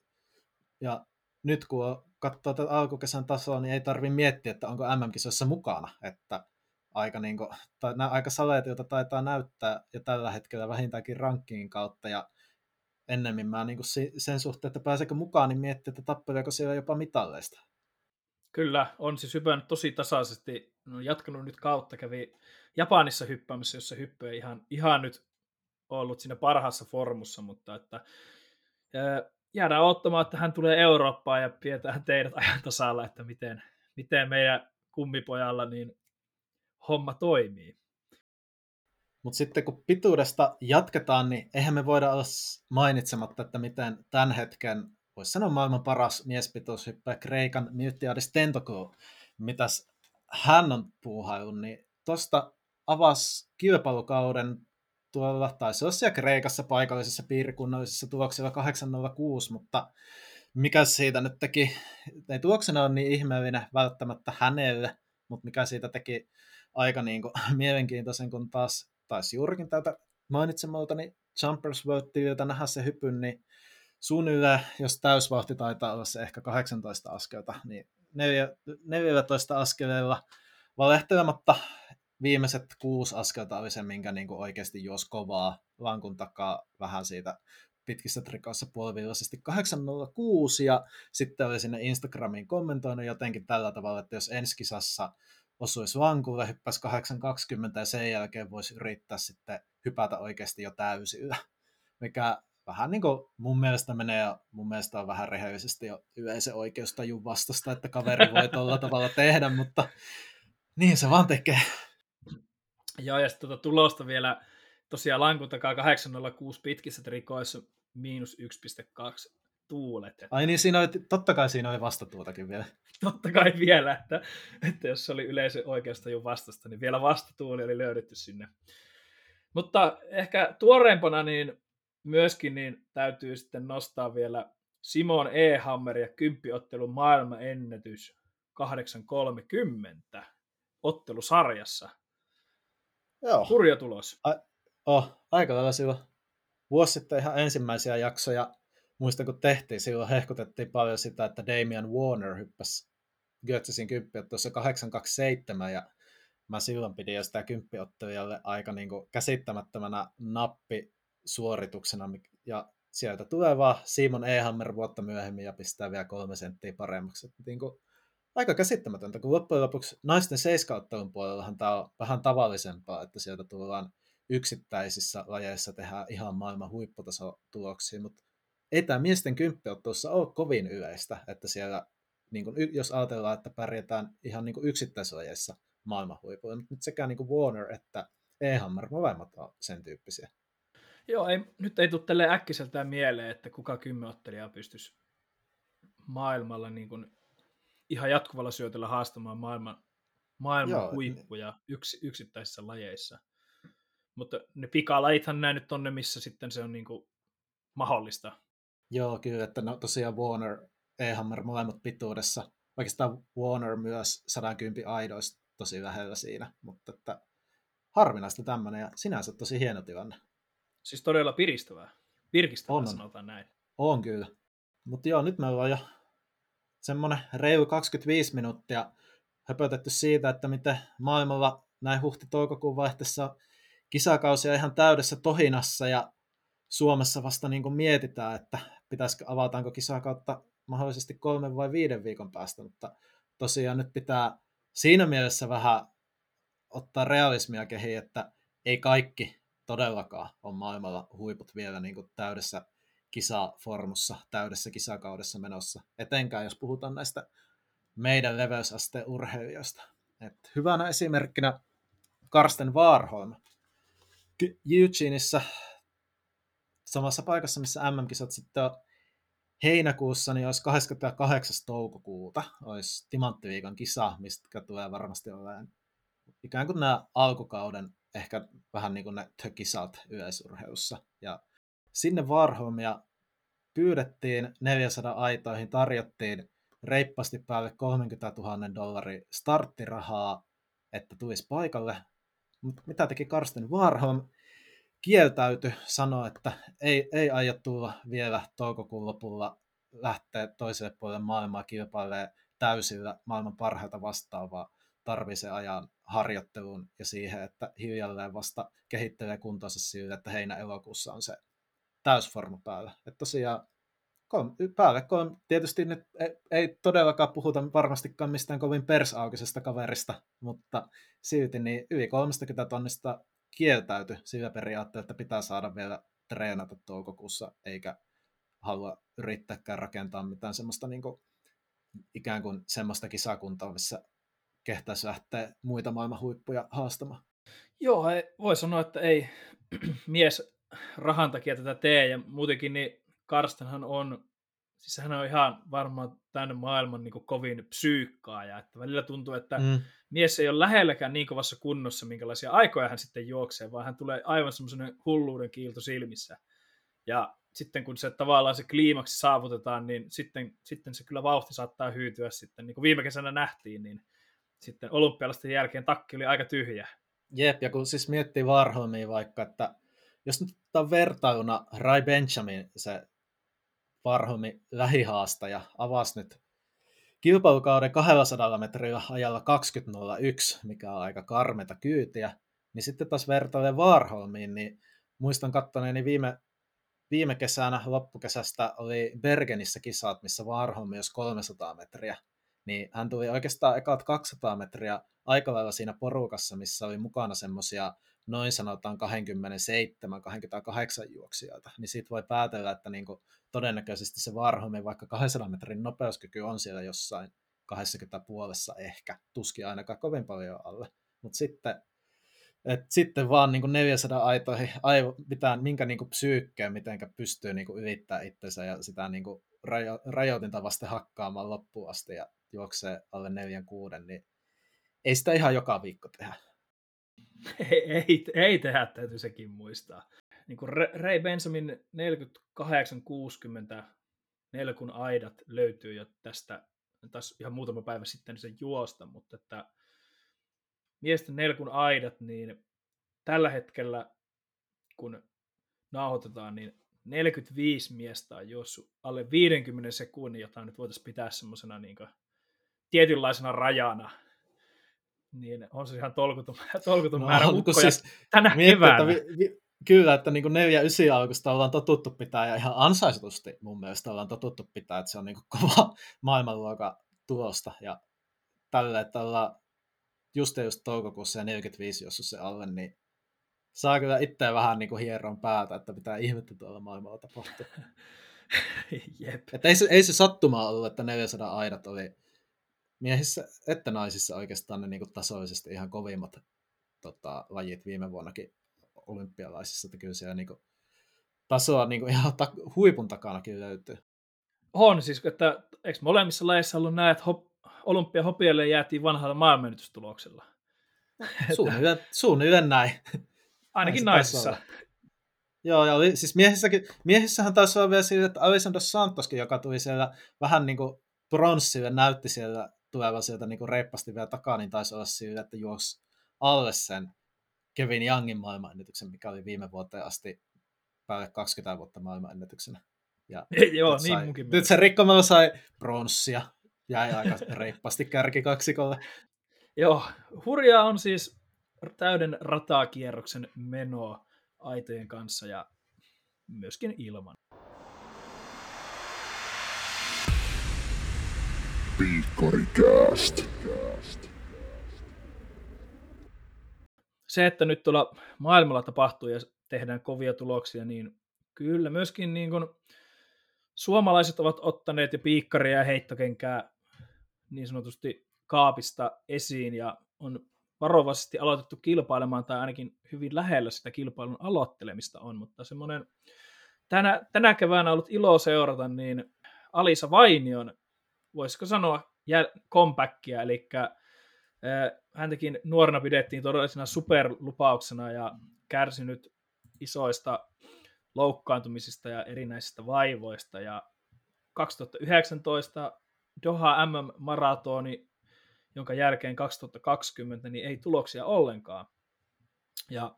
Ja nyt kun katsoo tätä alkukesän tasoa, niin ei tarvi miettiä, että onko MM-kisoissa mukana. Että aika, niin kuin, tai nämä aika saleetilta taitaa näyttää jo tällä hetkellä vähintäänkin rankkingin kautta. Ja ennemmin mä niin kuin sen suhteen, että pääsekö mukaan, niin miettii, että tappeleeko siellä jopa mitalleista. Kyllä, on siis hypännyt tosi tasaisesti. No, jatkanut nyt kautta, kävi Japanissa hyppäämässä, jossa hyppy ei ihan, ihan nyt ollut siinä parhaassa formussa, mutta että jäädään ottamaan, että hän tulee Eurooppaan ja pidetään teidät ajan tasalla, että miten, miten meidän kummipojalla niin homma toimii. Mutta sitten kun pituudesta jatketaan, niin eihän me voida olla mainitsematta, että miten tämän hetken, voisi sanoa maailman paras miespituushyppäjä Kreikan Mythiadis Tentoklu, mitäs hän on puuhaillut, niin tuosta avasi kilpailukauden tuolla, taisi olla siellä Kreikassa paikallisessa piirikunnallisessa tuloksella 806, mutta mikä siitä nyt teki, ei tuloksena on niin ihmeellinen välttämättä hänelle, mutta mikä siitä teki aika niin kuin, mielenkiintoisen, kun taas taisi juurikin täältä mainitsemalta, Jumpers World nähdä se hypyn, niin suunnilleen, jos täysvauhti taitaa olla se ehkä 18 askelta, niin 14 askeleella valehtelematta viimeiset kuusi askelta oli se, minkä niin kuin oikeasti jos kovaa lankun takaa vähän siitä pitkissä trikoissa puolivillaisesti 806 ja sitten oli sinne Instagramiin kommentoinut jotenkin tällä tavalla, että jos ensi kisassa osuisi vankulle, hyppäisi 820 ja sen jälkeen voisi yrittää sitten hypätä oikeasti jo täysillä, mikä vähän niin kuin mun mielestä menee ja mun mielestä on vähän rehellisesti jo yleisen oikeustajun vastasta, että kaveri voi tuolla tavalla tehdä, mutta niin se vaan tekee. Joo, ja sitten tuota tulosta vielä tosiaan lankun takaa 806 pitkissä trikoissa miinus 1,2 tuulet. Ai niin, siinä oli, totta kai siinä oli vastatuutakin vielä. Totta kai vielä, että, että jos se oli yleisö oikeasta jo vastasta, niin vielä vastatuuli oli löydetty sinne. Mutta ehkä tuoreempana niin myöskin niin täytyy sitten nostaa vielä Simon E. Hammer ja kymppiottelun maailmanennätys 8.30 ottelusarjassa. Joo. Hurja tulos. A- oh, aika lailla silloin vuosi sitten ihan ensimmäisiä jaksoja, muistan kun tehtiin, silloin hehkutettiin paljon sitä, että Damian Warner hyppäsi Götzesin kymppiottelussa 827 ja mä silloin pidin jo sitä kymppiottelijalle aika niin kuin käsittämättömänä nappisuorituksena ja sieltä tulee vaan Simon Ehammer vuotta myöhemmin ja pistää vielä kolme senttiä paremmaksi. Että niin kuin, aika käsittämätöntä, kun loppujen lopuksi naisten seiskauttelun puolellahan tämä on vähän tavallisempaa, että sieltä tullaan yksittäisissä lajeissa tehdään ihan maailman huipputasotuloksia, mutta ei tämä miesten kymppiottelussa ole kovin yleistä, että siellä, niin kun, jos ajatellaan, että pärjätään ihan niin yksittäislajeissa maailman huipulla, mutta nyt sekä niin Warner että Ehammer, molemmat on sen tyyppisiä. Joo, ei, nyt ei tule tälle äkkiseltään mieleen, että kuka kymmenottelijaa pystyisi maailmalla niin kuin ihan jatkuvalla syötöllä haastamaan maailman, maailman Joo, huippuja yks, yksittäisissä lajeissa. Mutta ne pikalajithan näin nyt on ne, missä sitten se on niin kuin mahdollista. Joo, kyllä, että no, tosiaan Warner, E-Hammer molemmat pituudessa. Oikeastaan Warner myös 110 aidoista tosi lähellä siinä, mutta että harvinaista tämmöinen ja sinänsä tosi hieno tilanne. Siis todella piristävää. Virkistävää on. sanotaan näin. On kyllä. Mutta joo, nyt me ollaan jo semmoinen reilu 25 minuuttia höpötetty siitä, että miten maailmalla näin huhti-toukokuun vaihteessa kisakausia ihan täydessä tohinassa ja Suomessa vasta niin kuin mietitään, että pitäisikö, avataanko kisakautta mahdollisesti kolmen vai viiden viikon päästä, mutta tosiaan nyt pitää siinä mielessä vähän ottaa realismia kehiin, että ei kaikki todellakaan on maailmalla huiput vielä niin kuin täydessä kisaformussa, täydessä kisakaudessa menossa, etenkään jos puhutaan näistä meidän leveysasteen urheilijoista. Et hyvänä esimerkkinä Karsten Warholm. Eugeneissa samassa paikassa, missä MM-kisat sitten heinäkuussa, niin olisi 28. toukokuuta, olisi Timanttiviikon kisa, mistä tulee varmasti olemaan ikään kuin nämä alkukauden ehkä vähän niin kuin ne kisat yleisurheussa. Ja sinne Varholmia pyydettiin 400 aitoihin, tarjottiin reippasti päälle 30 000 dollaria starttirahaa, että tulisi paikalle. Mutta mitä teki Karsten Warholm? Kieltäytyi, sanoi, että ei, ei aio tulla vielä toukokuun lopulla lähteä toiselle puolelle maailmaa kilpailemaan täysillä maailman parhaita vastaavaa. Tarvii se ajan harjoitteluun ja siihen, että hiljalleen vasta kehittelee kuntonsa sille, että heinä-elokuussa on se täysforma päällä. Että tosiaan kolme, päälle kolme, tietysti nyt ei, ei todellakaan puhuta varmastikaan mistään kovin persaukisesta kaverista, mutta silti niin yli 30 tonnista kieltäyty sillä periaatteella, että pitää saada vielä treenata toukokuussa, eikä halua yrittääkään rakentaa mitään semmoista niin kuin, ikään kuin semmoista kisakuntaa, missä kehtäisi lähteä muita maailman huippuja haastamaan. Joo, voi sanoa, että ei mies rahan takia tätä tee, ja muutenkin niin Karstenhan on, siis hän on ihan varmaan tänne maailman niin kovin psyykkaaja, että välillä tuntuu, että mm. mies ei ole lähelläkään niin kovassa kunnossa, minkälaisia aikoja hän sitten juoksee, vaan hän tulee aivan semmoisen hulluuden kiilto silmissä. Ja sitten kun se tavallaan se kliimaksi saavutetaan, niin sitten, sitten se kyllä vauhti saattaa hyytyä sitten, niin kuin viime kesänä nähtiin, niin sitten olympialaisten jälkeen takki oli aika tyhjä. Jep, ja kun siis miettii Warholmia vaikka, että jos nyt on vertailuna Rai Benjamin, se Warholmi lähihaastaja, avasi nyt kilpailukauden 200 metrillä ajalla 20.01, mikä on aika karmeta kyytiä, niin sitten taas vertailen Warholmiin, niin muistan kattoneeni viime, viime kesänä loppukesästä oli Bergenissä kisat, missä Warholmi olisi 300 metriä, niin hän tuli oikeastaan ekat 200 metriä aika lailla siinä porukassa, missä oli mukana semmoisia noin sanotaan 27-28 juoksijoita, niin siitä voi päätellä, että niin kuin todennäköisesti se Varhomin vaikka 200 metrin nopeuskyky on siellä jossain 20 puolessa ehkä, tuskin ainakaan kovin paljon alle. Mutta sitten Et sitten vaan niin kuin 400 aitoihin aivo, mitään, minkä niin kuin psyykkeen, miten pystyy niin kuin ylittämään itsensä ja sitä niin kuin rajo, rajoitinta vasten hakkaamaan loppuun asti ja juoksee alle 4-6, niin ei sitä ihan joka viikko tehdä. Ei, ei, ei tehdä, täytyy sekin muistaa. Niin kuin Ray Benjamin 48-60 nelkun aidat löytyy jo tästä, taas ihan muutama päivä sitten sen juosta, mutta että miesten nelkun aidat, niin tällä hetkellä, kun nauhoitetaan, niin 45 miestä on juossut alle 50 sekunnin, jota nyt voitaisiin pitää semmoisena niin tietynlaisena rajana. Niin on se ihan tolkuton, tolkuton no, määrä ukkoja siis, tänä keväänä. Vi, vi, kyllä, että niin 4-9 alkusta ollaan totuttu pitää, ja ihan ansaitusti mun mielestä ollaan totuttu pitää, että se on niin kova maailmanluokan tulosta, ja tällä, että ollaan just ja just toukokuussa ja 45 jos se alle, niin saa kyllä itse vähän niin kuin hieron päätä, että pitää ihmettä tuolla maailmalla tapahtua. Jep. Että ei, se, ei se sattuma ollut, että 400 aidat oli miehissä että naisissa oikeastaan ne niin kuin tasoisesti ihan kovimmat tota, lajit viime vuonnakin olympialaisissa, että kyllä siellä niin kuin, tasoa niin kuin ihan ta- huipun takanakin löytyy. On siis, että eikö molemmissa lajeissa ollut näin, että hop, olympiahopialle jäätiin vanhalla maailmanmenetystuloksella? Suunnilleen, suunnilleen näin. Ainakin naisissa. Joo, ja oli, siis miehissäkin, miehissähän taisi olla vielä sille, että Alessandro Santoskin, joka tuli siellä vähän niin kuin pronssille, näytti siellä tulevan sieltä niin kuin reippasti vielä takaa, niin taisi olla sille, että juoksi alle sen Kevin Youngin maailmanennätyksen, mikä oli viime vuoteen asti päälle 20 vuotta maailmanennätyksenä. Ja Joo, niin sai, munkin Nyt se rikkomalla sai pronssia, jäi aika reippaasti kärkikaksikolle. Joo, hurjaa on siis täyden ratakierroksen menoa aitojen kanssa ja myöskin ilman. Piikkarikääst. Se, että nyt tuolla maailmalla tapahtuu ja tehdään kovia tuloksia, niin kyllä myöskin niin kun suomalaiset ovat ottaneet jo piikkaria ja heittokenkää niin sanotusti kaapista esiin ja on varovasti aloitettu kilpailemaan tai ainakin hyvin lähellä sitä kilpailun aloittelemista on, mutta semmoinen tänä, tänä keväänä ollut ilo seurata, niin Alisa Vainion, voisiko sanoa, jäl- comebackia, eli häntäkin nuorena pidettiin todellisena superlupauksena ja kärsinyt isoista loukkaantumisista ja erinäisistä vaivoista. Ja 2019 Doha MM-maratoni, jonka jälkeen 2020 niin ei tuloksia ollenkaan. Ja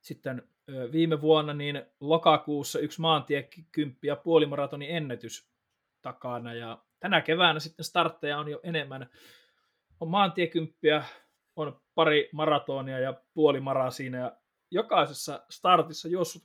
sitten viime vuonna niin lokakuussa yksi maantie kymppi ja puolimaratonin ennätys takana ja tänä keväänä sitten startteja on jo enemmän. On maantiekymppiä, on pari maratonia ja puolimaraa siinä ja jokaisessa startissa juossut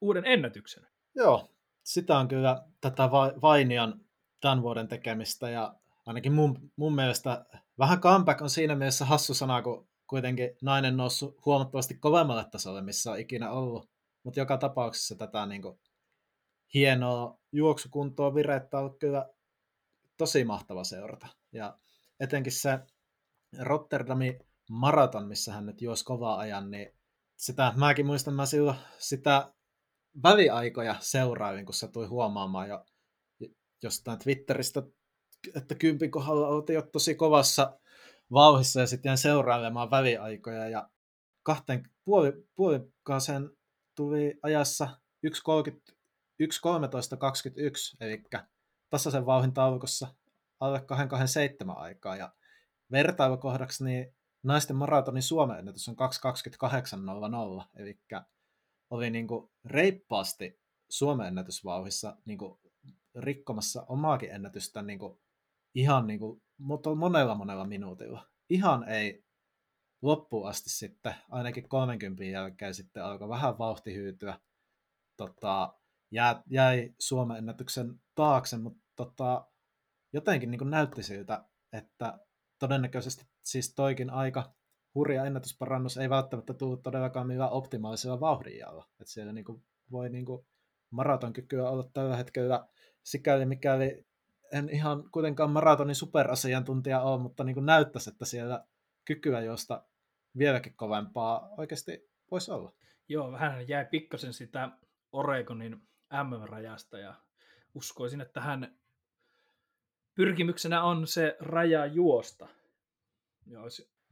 uuden ennätyksen. Joo, sitä on kyllä tätä Vainian tämän vuoden tekemistä ja ainakin mun, mun mielestä vähän comeback on siinä mielessä hassu sana, kun kuitenkin nainen noussut huomattavasti kovemmalle tasolle, missä on ikinä ollut. Mutta joka tapauksessa tätä niin hienoa juoksukuntoa virettä on kyllä tosi mahtava seurata. Ja etenkin se Rotterdamin maraton, missä hän nyt juosi kovaa ajan, niin sitä, mäkin muistan, mä silloin sitä väliaikoja seuraavin, kun se tuli huomaamaan jo jostain Twitteristä, että kympin kohdalla oltiin jo tosi kovassa vauhissa ja sitten seurailemaan väliaikoja ja kahteen puoli, puolikaaseen tuli ajassa 1.13.21, eli tasaisen vauhin taulukossa alle 227 aikaa ja vertailukohdaksi niin naisten maratonin Suomen ennätys on 2.28.00, eli oli niin kuin reippaasti Suomen ennätysvauhissa niin kuin rikkomassa omaakin ennätystä niin kuin ihan niin kuin, mutta monella monella minuutilla. Ihan ei loppuun asti sitten, ainakin 30 jälkeen sitten alkoi vähän vauhti hyytyä. Tota, jäi Suomen ennätyksen taakse, mutta tota, jotenkin niin kuin näytti siltä, että todennäköisesti siis toikin aika hurja ennätysparannus ei välttämättä tullut todellakaan millään optimaalisella vauhdinjalla. Että siellä niin kuin voi niin kuin maratonkykyä olla tällä hetkellä sikäli mikäli en ihan kuitenkaan maratonin superasiantuntija ole, mutta niin kuin näyttäisi, että siellä kykyä josta vieläkin kovempaa oikeasti voisi olla. Joo, vähän jäi pikkasen sitä Oregonin MM-rajasta ja uskoisin, että hän pyrkimyksenä on se raja juosta. Joo,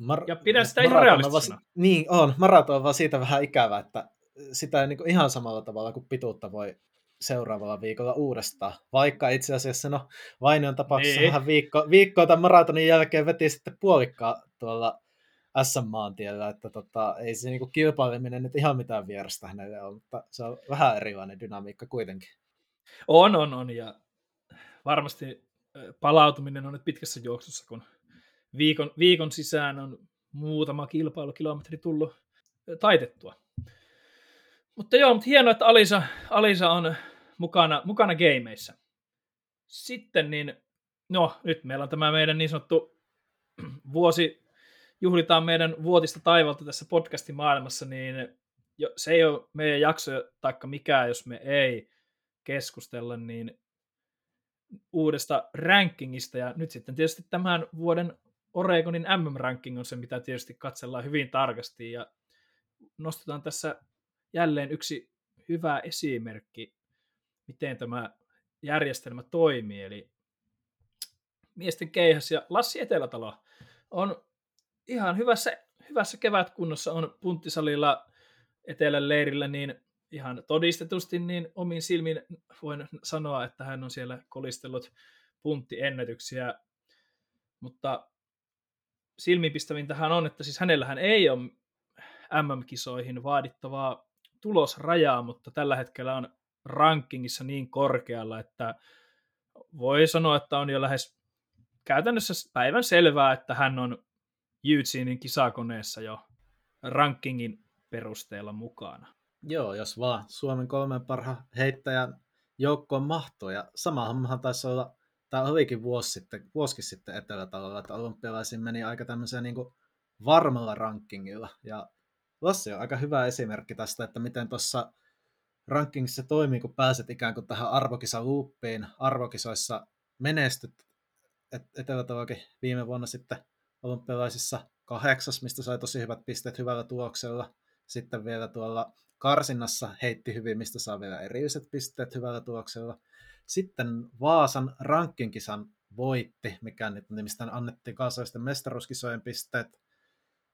Mar- ja pidän sitä ihan realistisena. Va- niin on, maraton on vaan siitä vähän ikävä, että sitä ei niin ihan samalla tavalla kuin pituutta voi seuraavalla viikolla uudestaan. Vaikka itse asiassa, no Vainion tapauksessa niin. hän viikko, viikkoa tämän maratonin jälkeen veti sitten puolikkaa tuolla SM-maantiellä, että tota, ei se niinku kilpaileminen nyt ihan mitään vierasta hänelle ole, mutta se on vähän erilainen dynamiikka kuitenkin. On, on, on, ja varmasti palautuminen on nyt pitkässä juoksussa, kun viikon, viikon sisään on muutama kilpailukilometri tullut taitettua. Mutta joo, mutta hienoa, että Alisa, Alisa on mukana, mukana gameissa. Sitten niin, no nyt meillä on tämä meidän niin sanottu vuosi, juhlitaan meidän vuotista taivalta tässä podcastin maailmassa, niin se ei ole meidän jakso taikka mikään, jos me ei keskustella niin uudesta rankingista. Ja nyt sitten tietysti tämän vuoden Oregonin MM-ranking on se, mitä tietysti katsellaan hyvin tarkasti. Ja nostetaan tässä jälleen yksi hyvä esimerkki, miten tämä järjestelmä toimii. Eli miesten keihäs ja Lassi Etelätalo on ihan hyvässä, hyvässä kevätkunnossa, on punttisalilla etelän leirillä, niin ihan todistetusti niin omin silmin voin sanoa, että hän on siellä kolistellut punttiennätyksiä, mutta silmiinpistävintähän on, että siis hänellähän ei ole MM-kisoihin vaadittavaa tulosrajaa, mutta tällä hetkellä on rankingissa niin korkealla, että voi sanoa, että on jo lähes käytännössä päivän selvää, että hän on Eugenein kisakoneessa jo rankingin perusteella mukana. Joo, jos vaan Suomen kolmen parhaan heittäjän joukkoon mahtuu. Ja sama hommahan taisi olla, tämä olikin vuosi sitten, vuosikin sitten Etelätalolla, että olympialaisiin meni aika tämmöiseen niin varmalla rankingilla. Ja Lassi on aika hyvä esimerkki tästä, että miten tuossa rankingissa toimii, kun pääset ikään kuin tähän arvokisaluuppiin. Arvokisoissa menestyt. Etelätalokin viime vuonna sitten olympialaisissa kahdeksas, mistä sai tosi hyvät pisteet hyvällä tuloksella. Sitten vielä tuolla karsinnassa heitti hyvin, mistä saa vielä erilliset pisteet hyvällä tuloksella. Sitten Vaasan rankkinkisan voitti, mikä nyt nimistä annettiin kansallisten mestaruuskisojen pisteet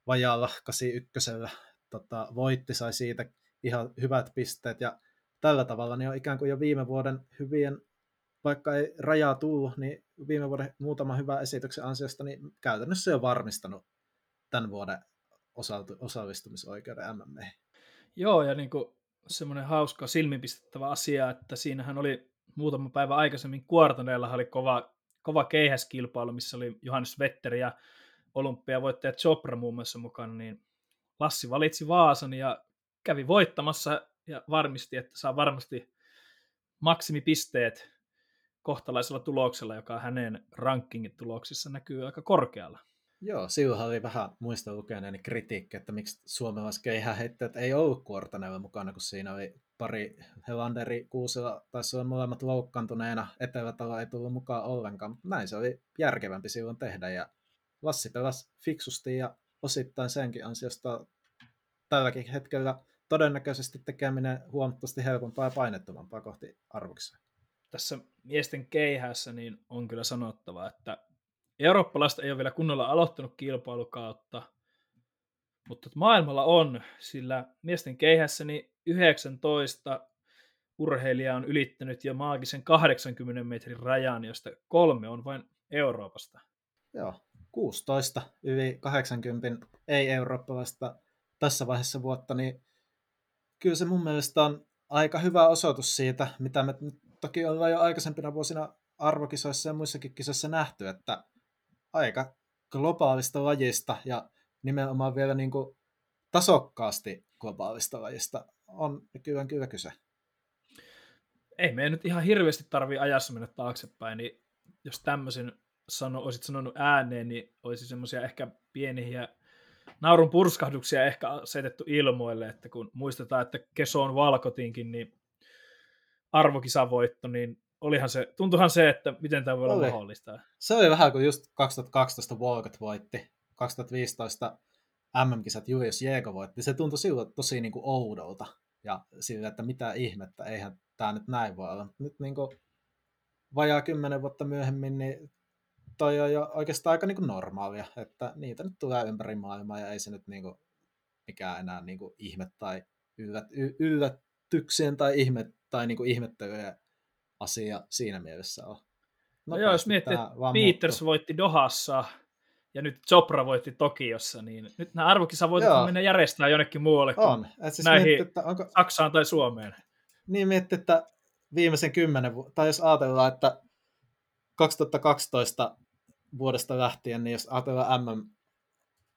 vajaalla 81 tota, voitti, sai siitä ihan hyvät pisteet ja tällä tavalla niin on ikään kuin jo viime vuoden hyvien, vaikka ei rajaa tullut, niin viime vuoden muutama hyvä esityksen ansiosta, niin käytännössä jo varmistanut tämän vuoden osallistumisoikeuden MM. Joo, ja niin semmoinen hauska silmiinpistettävä asia, että siinähän oli muutama päivä aikaisemmin Kuortaneella oli kova, kova keihäskilpailu, missä oli Johannes Vetteri ja olympiavoittaja Chopra muun muassa mukana, niin Lassi valitsi Vaasan ja kävi voittamassa ja varmisti, että saa varmasti maksimipisteet kohtalaisella tuloksella, joka hänen rankingin tuloksissa näkyy aika korkealla. Joo, silloin oli vähän muista lukeneeni kritiikki, että miksi suomalaiskeihäheittäjät ei ollut Kuortanella mukana, kun siinä oli pari Helanderi Kuusella, taisi olla molemmat loukkaantuneena, Etelätalo ei tullut mukaan ollenkaan, mutta näin se oli järkevämpi silloin tehdä, ja Lassi pelasi fiksusti ja osittain senkin ansiosta tälläkin hetkellä todennäköisesti tekeminen huomattavasti helpompaa ja painettomampaa kohti arvoksia. Tässä miesten keihässä niin on kyllä sanottava, että eurooppalaista ei ole vielä kunnolla aloittanut kilpailukautta, mutta maailmalla on, sillä miesten keihässä niin 19 urheilija on ylittänyt jo maagisen 80 metrin rajan, josta kolme on vain Euroopasta. Joo, 16 yli 80 ei-eurooppalaista tässä vaiheessa vuotta, niin kyllä se mun mielestä on aika hyvä osoitus siitä, mitä me toki ollaan jo aikaisempina vuosina arvokisoissa ja muissakin kisoissa nähty, että aika globaalista lajista ja nimenomaan vielä niin kuin tasokkaasti globaalista lajista on kyllä, kyllä kyse. Ei meidän nyt ihan hirveästi tarvii ajassa mennä taaksepäin, niin jos tämmöisen sano, olisit sanonut ääneen, niin olisi semmoisia ehkä pieniä naurun purskahduksia ehkä asetettu ilmoille, että kun muistetaan, että Kesoon valkotinkin, niin arvokisavoitto, niin olihan se, tuntuhan se, että miten tämä voi olla mahdollista. Se oli vähän kuin just 2012 Walcott voitti, 2015 MM-kisat Julius Jeego voitti, se tuntui silloin tosi niin kuin oudolta. Ja sillä, että mitä ihmettä, eihän tämä nyt näin voi olla. Nyt niin kuin vajaa kymmenen vuotta myöhemmin, niin toi on jo oikeastaan aika niin kuin normaalia, että niitä nyt tulee ympäri maailmaa ja ei se nyt niin kuin mikään enää niin kuin ihme tai yllät, yllätyksien tai ihme tai niin kuin ihmettelyjen asia siinä mielessä on. No joo, jos miettii, että Peters muuttu. voitti Dohassa ja nyt Chopra voitti Tokiossa, niin nyt nämä arvokisavoitot mennä järjestää jonnekin muualle kuin on. Et siis näihin mietti, että onko... Saksaan tai Suomeen. Niin mietti, että viimeisen kymmenen vuotta, tai jos ajatellaan, että 2012 vuodesta lähtien, niin jos ajatellaan MM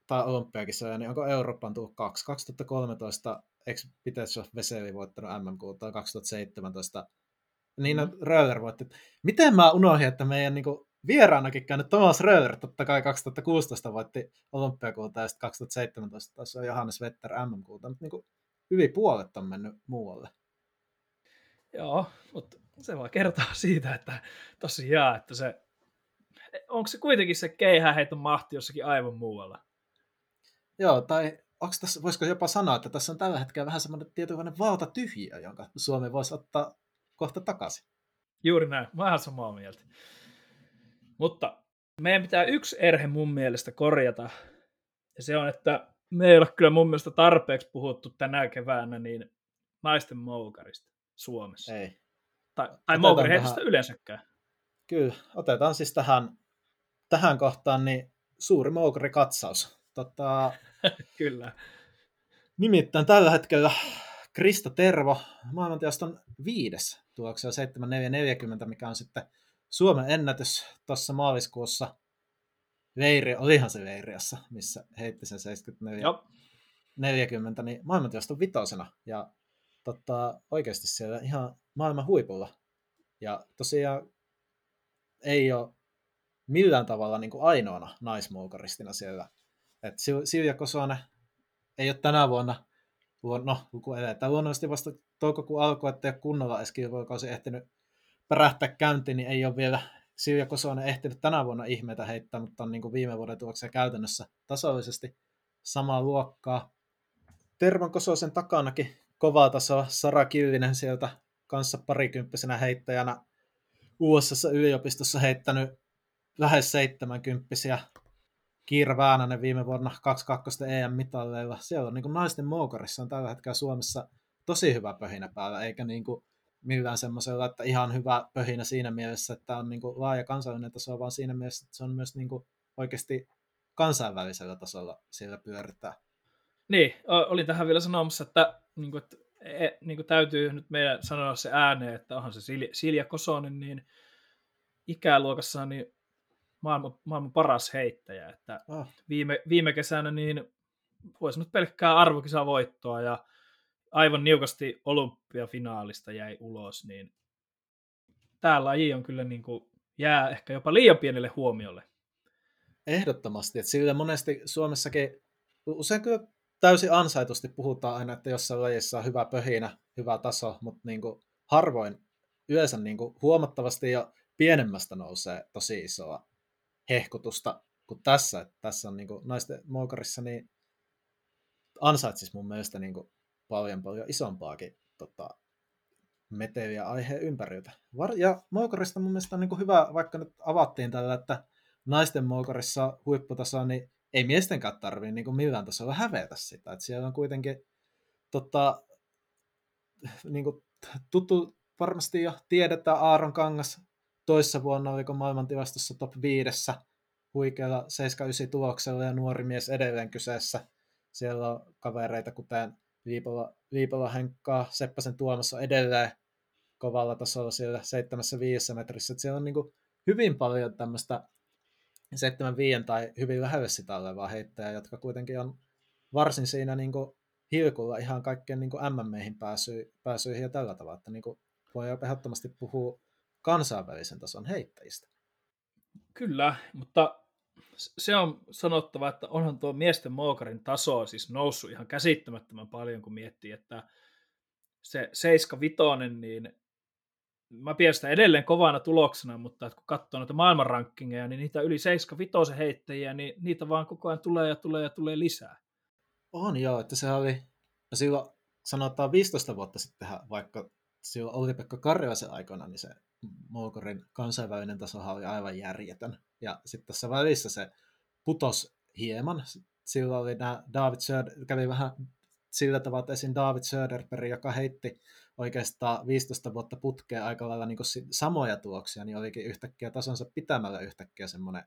tai olympiakisoja, niin onko Euroopan tullut kaksi? 2013 eikö Pitetsov Veseli voittanut MM tai 2017 Niina mm. Röller voitti. Miten mä unohdin, että meidän niin kuin, vieraanakin käynyt Thomas Röller, totta kai 2016 voitti olympiakulta ja sitten 2017 taas on Johannes Vetter MM-kulta, mutta niin kuin, hyvin puolet on mennyt muualle. Joo, mutta se vaan kertoo siitä, että tosiaan, että se, onko se kuitenkin se keihäheiton mahti jossakin aivan muualla? Joo, tai onko tässä, voisiko jopa sanoa, että tässä on tällä hetkellä vähän semmoinen tietynlainen valtatyhjiö, jonka Suomi voisi ottaa kohta takaisin. Juuri näin, oon samaa mieltä. Mutta meidän pitää yksi erhe mun mielestä korjata, ja se on, että me ei ole kyllä mun mielestä tarpeeksi puhuttu tänä keväänä niin naisten moukarista Suomessa. Ei. Tai, tai moukariheitosta tähän... yleensäkään. Kyllä, otetaan siis tähän, tähän kohtaan niin suuri moukarikatsaus. Tota, kyllä. Nimittäin tällä hetkellä Krista Tervo, maailmantiaston viides tuloksella 7440, mikä on sitten Suomen ennätys tuossa maaliskuussa. Veiri, olihan se Veiriassa, missä heitti sen 74 Joo. 40, niin maailmantilaston vitosena. Ja tota, oikeasti siellä ihan maailman huipulla. Ja tosiaan ei ole millään tavalla niin kuin ainoana naismoukaristina siellä. Et Silja Kosonen ei ole tänä vuonna no, kun eletään luonnollisesti vasta toukokuun alkua, että ei ole kunnolla edes kilpailukausi ehtinyt pärähtää käyntiin, niin ei ole vielä Silja Kosonen ehtinyt tänä vuonna ihmeitä heittää, mutta on niin kuin viime vuoden tuloksia käytännössä tasollisesti samaa luokkaa. Tervon Kososen takanakin kovaa tasoa. Sara Killinen sieltä kanssa parikymppisenä heittäjänä USA yliopistossa heittänyt lähes 70 Kiira Väänänen viime vuonna 22 EM-mitalleilla. Siellä on niin kuin naisten moukarissa on tällä hetkellä Suomessa tosi hyvä pöhinä päällä, eikä niin kuin millään semmoisella, että ihan hyvä pöhinä siinä mielessä, että on niin kuin laaja kansallinen taso, vaan siinä mielessä, että se on myös niin kuin oikeasti kansainvälisellä tasolla siellä pyörittää. Niin, olin tähän vielä sanomassa, että, niin kuin, että e, niin kuin täytyy nyt meidän sanoa se ääneen, että onhan se Silja, Silja Kosonen, niin ikäluokassa niin maailman, maailman paras heittäjä. Että oh. viime, viime kesänä niin voisi nyt pelkkää arvokisavoittoa ja aivan niukasti olympiafinaalista jäi ulos, niin tämä laji on kyllä niin kuin, jää ehkä jopa liian pienelle huomiolle. Ehdottomasti, että sillä monesti Suomessakin usein kyllä täysin ansaitusti puhutaan aina, että jossain lajissa on hyvä pöhinä, hyvä taso, mutta niin kuin harvoin yleensä niin kuin huomattavasti jo pienemmästä nousee tosi isoa hehkutusta kuin tässä. Että tässä on niin kuin naisten moukarissa niin ansaitsisi mun mielestä niin kuin paljon paljon isompaakin tota, meteliä aiheen ympäriltä. Ja moukarista mun mielestä on niin kuin hyvä, vaikka nyt avattiin tällä, että naisten moukarissa huipputasoa, niin ei miestenkään tarvitse niin millään tasolla hävetä sitä. Että siellä on kuitenkin tota, niin kuin tuttu, varmasti jo tiedetään Aaron Kangas toissa vuonna oliko maailmantilastossa top 5 huikealla 79 tuloksella ja nuori mies edelleen kyseessä. Siellä on kavereita kuten Viipola, Viipola Henkkaa, Seppäsen Tuomassa edelleen kovalla tasolla siellä 75 metrissä. Että siellä on niin kuin hyvin paljon tämmöistä 75 tai hyvin lähelle sitä olevaa heittäjää, jotka kuitenkin on varsin siinä niin kuin hilkulla ihan kaikkeen niin MM-meihin pääsy, pääsyihin ja tällä tavalla, että niin kuin voi ehdottomasti puhua kansainvälisen tason heittäjistä. Kyllä, mutta se on sanottava, että onhan tuo miesten mookarin taso siis noussut ihan käsittämättömän paljon, kun miettii, että se 75, niin mä pidän sitä edelleen kovana tuloksena, mutta että kun katsoo noita maailmanrankkingeja, niin niitä yli 75 heittäjiä, niin niitä vaan koko ajan tulee ja tulee ja tulee lisää. On joo, että se oli, no silloin sanotaan 15 vuotta sitten, vaikka silloin Olli-Pekka Karjalaisen aikana, niin se Moukorin kansainvälinen taso oli aivan järjetön. Ja sitten tässä välissä se putos hieman. Silloin oli nämä David Söder, kävi vähän sillä tavalla, että esim. David Söderberg, joka heitti oikeastaan 15 vuotta putkea aika lailla niin samoja tuloksia, niin olikin yhtäkkiä tasonsa pitämällä yhtäkkiä semmoinen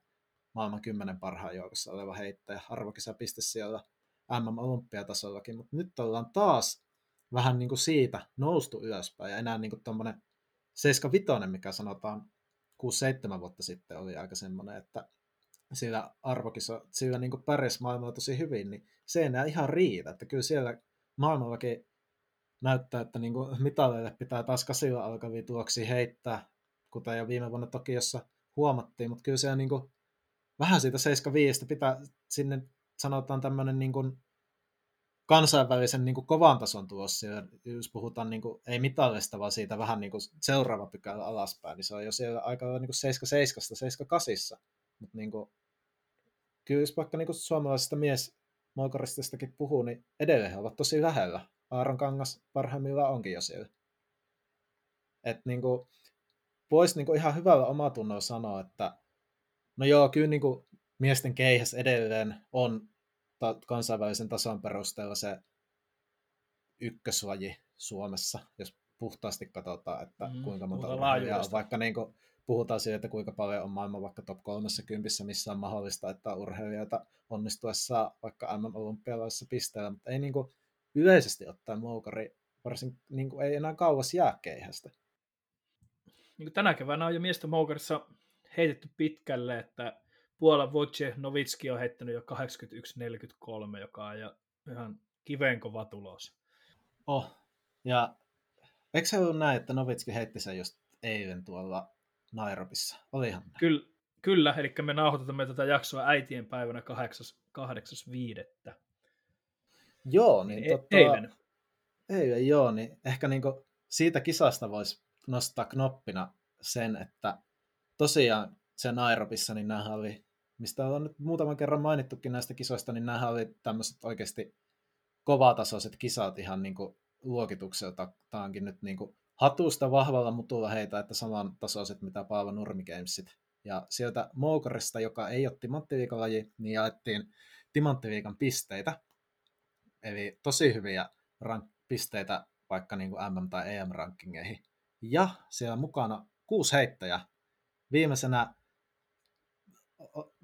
maailman kymmenen parhaan joukossa oleva heittäjä. Arvokisapiste siellä MM-olympiatasollakin, mutta nyt ollaan taas vähän niin kuin siitä noustu ylöspäin ja enää niin tuommoinen 75, mikä sanotaan 6-7 vuotta sitten oli aika semmoinen, että sillä arvokisa, sillä niin kuin maailmalla tosi hyvin, niin se ei enää ihan riitä, että kyllä siellä maailmallakin näyttää, että niin kuin mitaleille pitää taas kasilla alkavia tuloksia heittää, kuten jo viime vuonna Tokiossa huomattiin, mutta kyllä se niin kuin, vähän siitä 75 pitää sinne sanotaan tämmöinen niin kuin kansainvälisen niin kuin kovan tason tuossa, jos puhutaan niin kuin, ei mitallista, vaan siitä vähän niin kuin seuraava pykälä alaspäin, niin se on jo siellä aika niin kuin 77 78 mutta niin kuin, kyllä jos vaikka niin kuin suomalaisista mies moikarististakin puhuu, niin edelleen he ovat tosi lähellä. Aaron Kangas parhaimmillaan onkin jo siellä. Et niin kuin, voisi niin kuin ihan hyvällä omatunnolla sanoa, että no joo, kyllä niin kuin miesten keihäs edelleen on ta- kansainvälisen tason perusteella se ykköslaji Suomessa, jos puhtaasti katsotaan, että mm, kuinka monta urheilijaa on. Vaikka niin kuin puhutaan siitä, että kuinka paljon on maailman vaikka top 30, missä on mahdollista, että urheilijoita onnistuessa vaikka MM-olympialaisissa pisteellä, mutta ei niin kuin yleisesti ottaen moukari varsin niin kuin ei enää kauas jää keihästä. Niin tänä keväänä on jo miestä moukarissa heitetty pitkälle, että Puolan Wojciech Novitski on heittänyt jo 81-43, joka on jo ihan kiveen kova tulos. Oh, ja eikö se ollut näin, että Novitski heitti sen just eilen tuolla Nairobissa? Olihan näin. Kyllä, kyllä, eli me nauhoitamme tätä jaksoa äitien päivänä 8.5. Joo, niin e- totta, eilen. Eilen, joo, niin ehkä niinku siitä kisasta voisi nostaa knoppina sen, että tosiaan se Nairobissa, niin nämä oli mistä on nyt muutaman kerran mainittukin näistä kisoista, niin nämä oli tämmöiset oikeasti kovatasoiset kisat ihan niin kuin luokitukseltaankin nyt niin kuin hatusta vahvalla mutulla heitä, että saman tasoiset mitä Paavo Nurmi Gamesit. Ja sieltä Moukarista, joka ei ole timanttiviikolaji, niin jaettiin timanttiviikan pisteitä. Eli tosi hyviä rank- pisteitä vaikka niin kuin MM- tai EM-rankingeihin. Ja siellä mukana kuusi heittäjää. Viimeisenä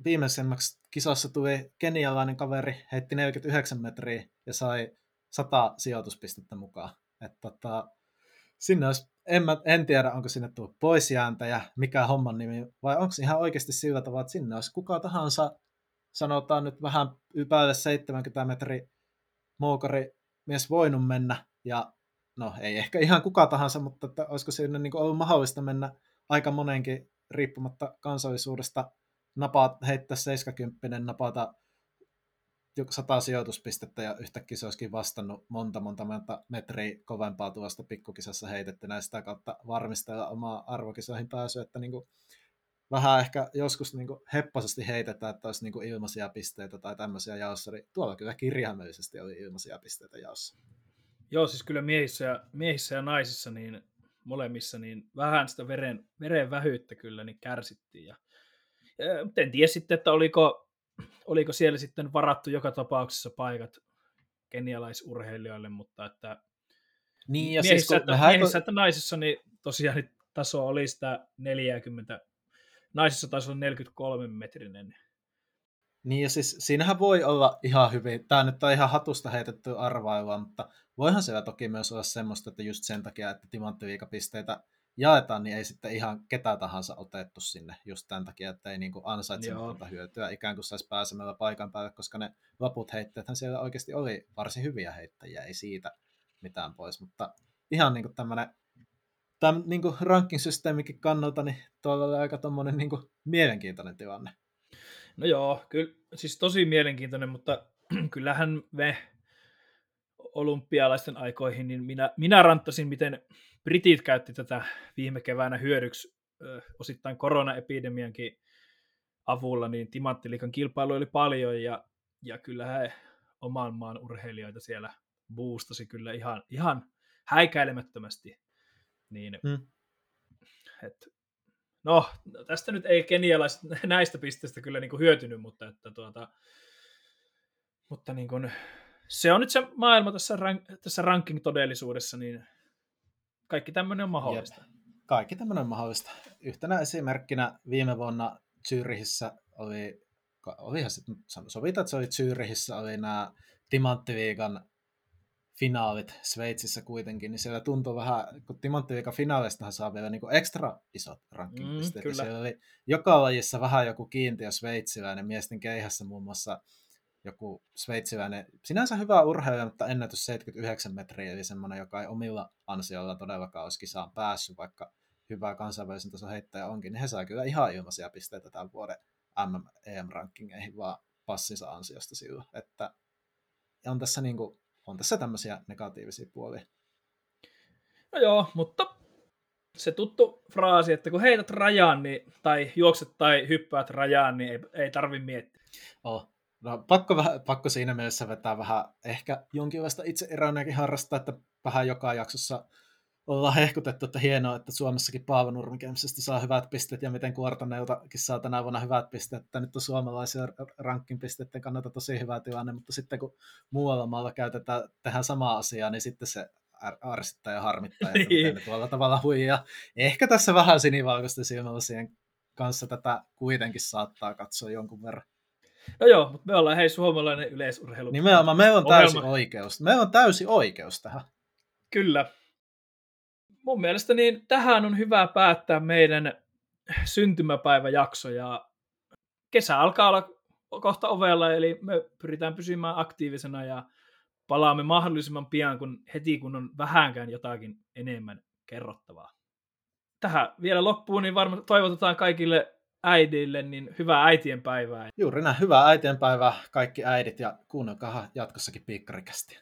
viimeisemmäksi kisassa tuli kenialainen kaveri, heitti 49 metriä ja sai 100 sijoituspistettä mukaan. Et tota, sinne olisi, en, mä, en tiedä, onko sinne tullut poisjääntäjä, mikä homman nimi, vai onko ihan oikeasti sillä tavalla, että sinne olisi kuka tahansa, sanotaan nyt vähän päälle 70 metri moukari mies voinut mennä, ja no ei ehkä ihan kuka tahansa, mutta että olisiko sinne niin ollut mahdollista mennä aika monenkin riippumatta kansallisuudesta napaat, heittää 70, napata 100 sijoituspistettä ja yhtäkkiä se olisikin vastannut monta monta monta metriä kovempaa tuosta pikkukisassa heitettynä ja sitä kautta varmistella omaa arvokisoihin pääsyä, että niin kuin vähän ehkä joskus niin kuin hepposesti heitetään, että olisi niin kuin ilmaisia pisteitä tai tämmöisiä jaossa, niin tuolla kyllä kirjaimellisesti oli ilmaisia pisteitä jaossa. Joo, siis kyllä miehissä ja, miehissä ja naisissa niin molemmissa niin vähän sitä veren, veren vähyyttä kyllä niin kärsittiin ja en tiedä sitten, että oliko, oliko siellä sitten varattu joka tapauksessa paikat kenialaisurheilijoille, mutta että niin, ja miehissä, siis, että, miehissä että naisissa niin tosiaan niin taso oli sitä 40, naisissa taisi olla 43 metrinen. Niin ja siis siinähän voi olla ihan hyvin, tämä nyt on ihan hatusta heitetty arvailua, mutta voihan siellä toki myös olla semmoista, että just sen takia, että timanttiviikapisteitä jaetaan, niin ei sitten ihan ketä tahansa otettu sinne just tämän takia, että ei niin kuin ansaitse monta hyötyä. Ikään kuin saisi pääsemällä paikan päälle, koska ne loput heitteethän siellä oikeasti oli varsin hyviä heittäjiä, ei siitä mitään pois, mutta ihan niin kuin tämmöinen tämän niin kuin ranking-systeemikin kannalta, niin tuolla oli aika tommonen niin kuin mielenkiintoinen tilanne. No joo, kyllä, siis tosi mielenkiintoinen, mutta kyllähän me olympialaisten aikoihin, niin minä, minä ranttasin, miten Britit käytti tätä viime keväänä hyödyksi ö, osittain koronaepidemiankin avulla, niin timanttiliikan kilpailu oli paljon ja, ja kyllä he oman maan urheilijoita siellä boostasi kyllä ihan, ihan häikäilemättömästi. Niin, hmm. et, no, tästä nyt ei kenialaiset näistä pisteistä kyllä niin kuin hyötynyt, mutta, että tuota, mutta niin kuin, se on nyt se maailma tässä, rank, tässä ranking-todellisuudessa, niin kaikki tämmöinen on mahdollista. Jep. Kaikki tämmöinen on mahdollista. Yhtenä esimerkkinä viime vuonna Zyrihissä oli, olihan sitten sovita, että se oli Zyrihissä, oli nämä Timanttiviikan finaalit Sveitsissä kuitenkin, niin siellä tuntuu vähän, kun Timanttiviikan finaalistahan saa vielä niin ekstra isot rankingpisteet. Mm, siellä oli joka lajissa vähän joku kiintiö sveitsiläinen miesten keihässä muun muassa joku sveitsiläinen, sinänsä hyvä urheilija, mutta ennätys 79 metriä, eli semmoinen, joka ei omilla ansioilla todellakaan olisi kisaan päässyt, vaikka hyvä kansainvälisen tason heittäjä onkin, niin he saa kyllä ihan ilmaisia pisteitä tämän vuoden MM-EM-rankingeihin vaan passinsa ansiosta silloin, että on tässä, niin kuin, on tässä tämmöisiä negatiivisia puolia. No joo, mutta se tuttu fraasi, että kun heität rajaan niin, tai juokset tai hyppäät rajaan, niin ei, ei tarvi miettiä. Oh, No, pakko, pakko siinä mielessä vetää vähän ehkä jonkinlaista itseeroinakin harrastaa, että vähän joka jaksossa ollaan hehkutettu, että hienoa, että Suomessakin Paavo Nurmikemsestä saa hyvät pisteet ja miten Kuortaneiltakin saa tänä vuonna hyvät pisteet, että nyt on suomalaisia rankin pisteiden kannalta tosi hyvä tilanne, mutta sitten kun muualla maalla käytetään, tehdään samaa asiaa, niin sitten se ärsyttää ja harmittaa, että miten ne tuolla tavalla huijaa. Ehkä tässä vähän sinivalkoisten silmälasien kanssa tätä kuitenkin saattaa katsoa jonkun verran. No joo, mutta me ollaan hei suomalainen yleisurheilu. Nimenomaan, meillä on täysi oikeus. Meillä on täysi oikeus tähän. Kyllä. Mun mielestä niin tähän on hyvä päättää meidän syntymäpäiväjakso ja kesä alkaa olla kohta ovella, eli me pyritään pysymään aktiivisena ja palaamme mahdollisimman pian, kun heti kun on vähänkään jotakin enemmän kerrottavaa. Tähän vielä loppuun, niin varmaan toivotetaan kaikille äidille, niin hyvää äitien päivää. Juuri näin, hyvää äitien päivää kaikki äidit ja kuunnelkaa jatkossakin piikkarikästi.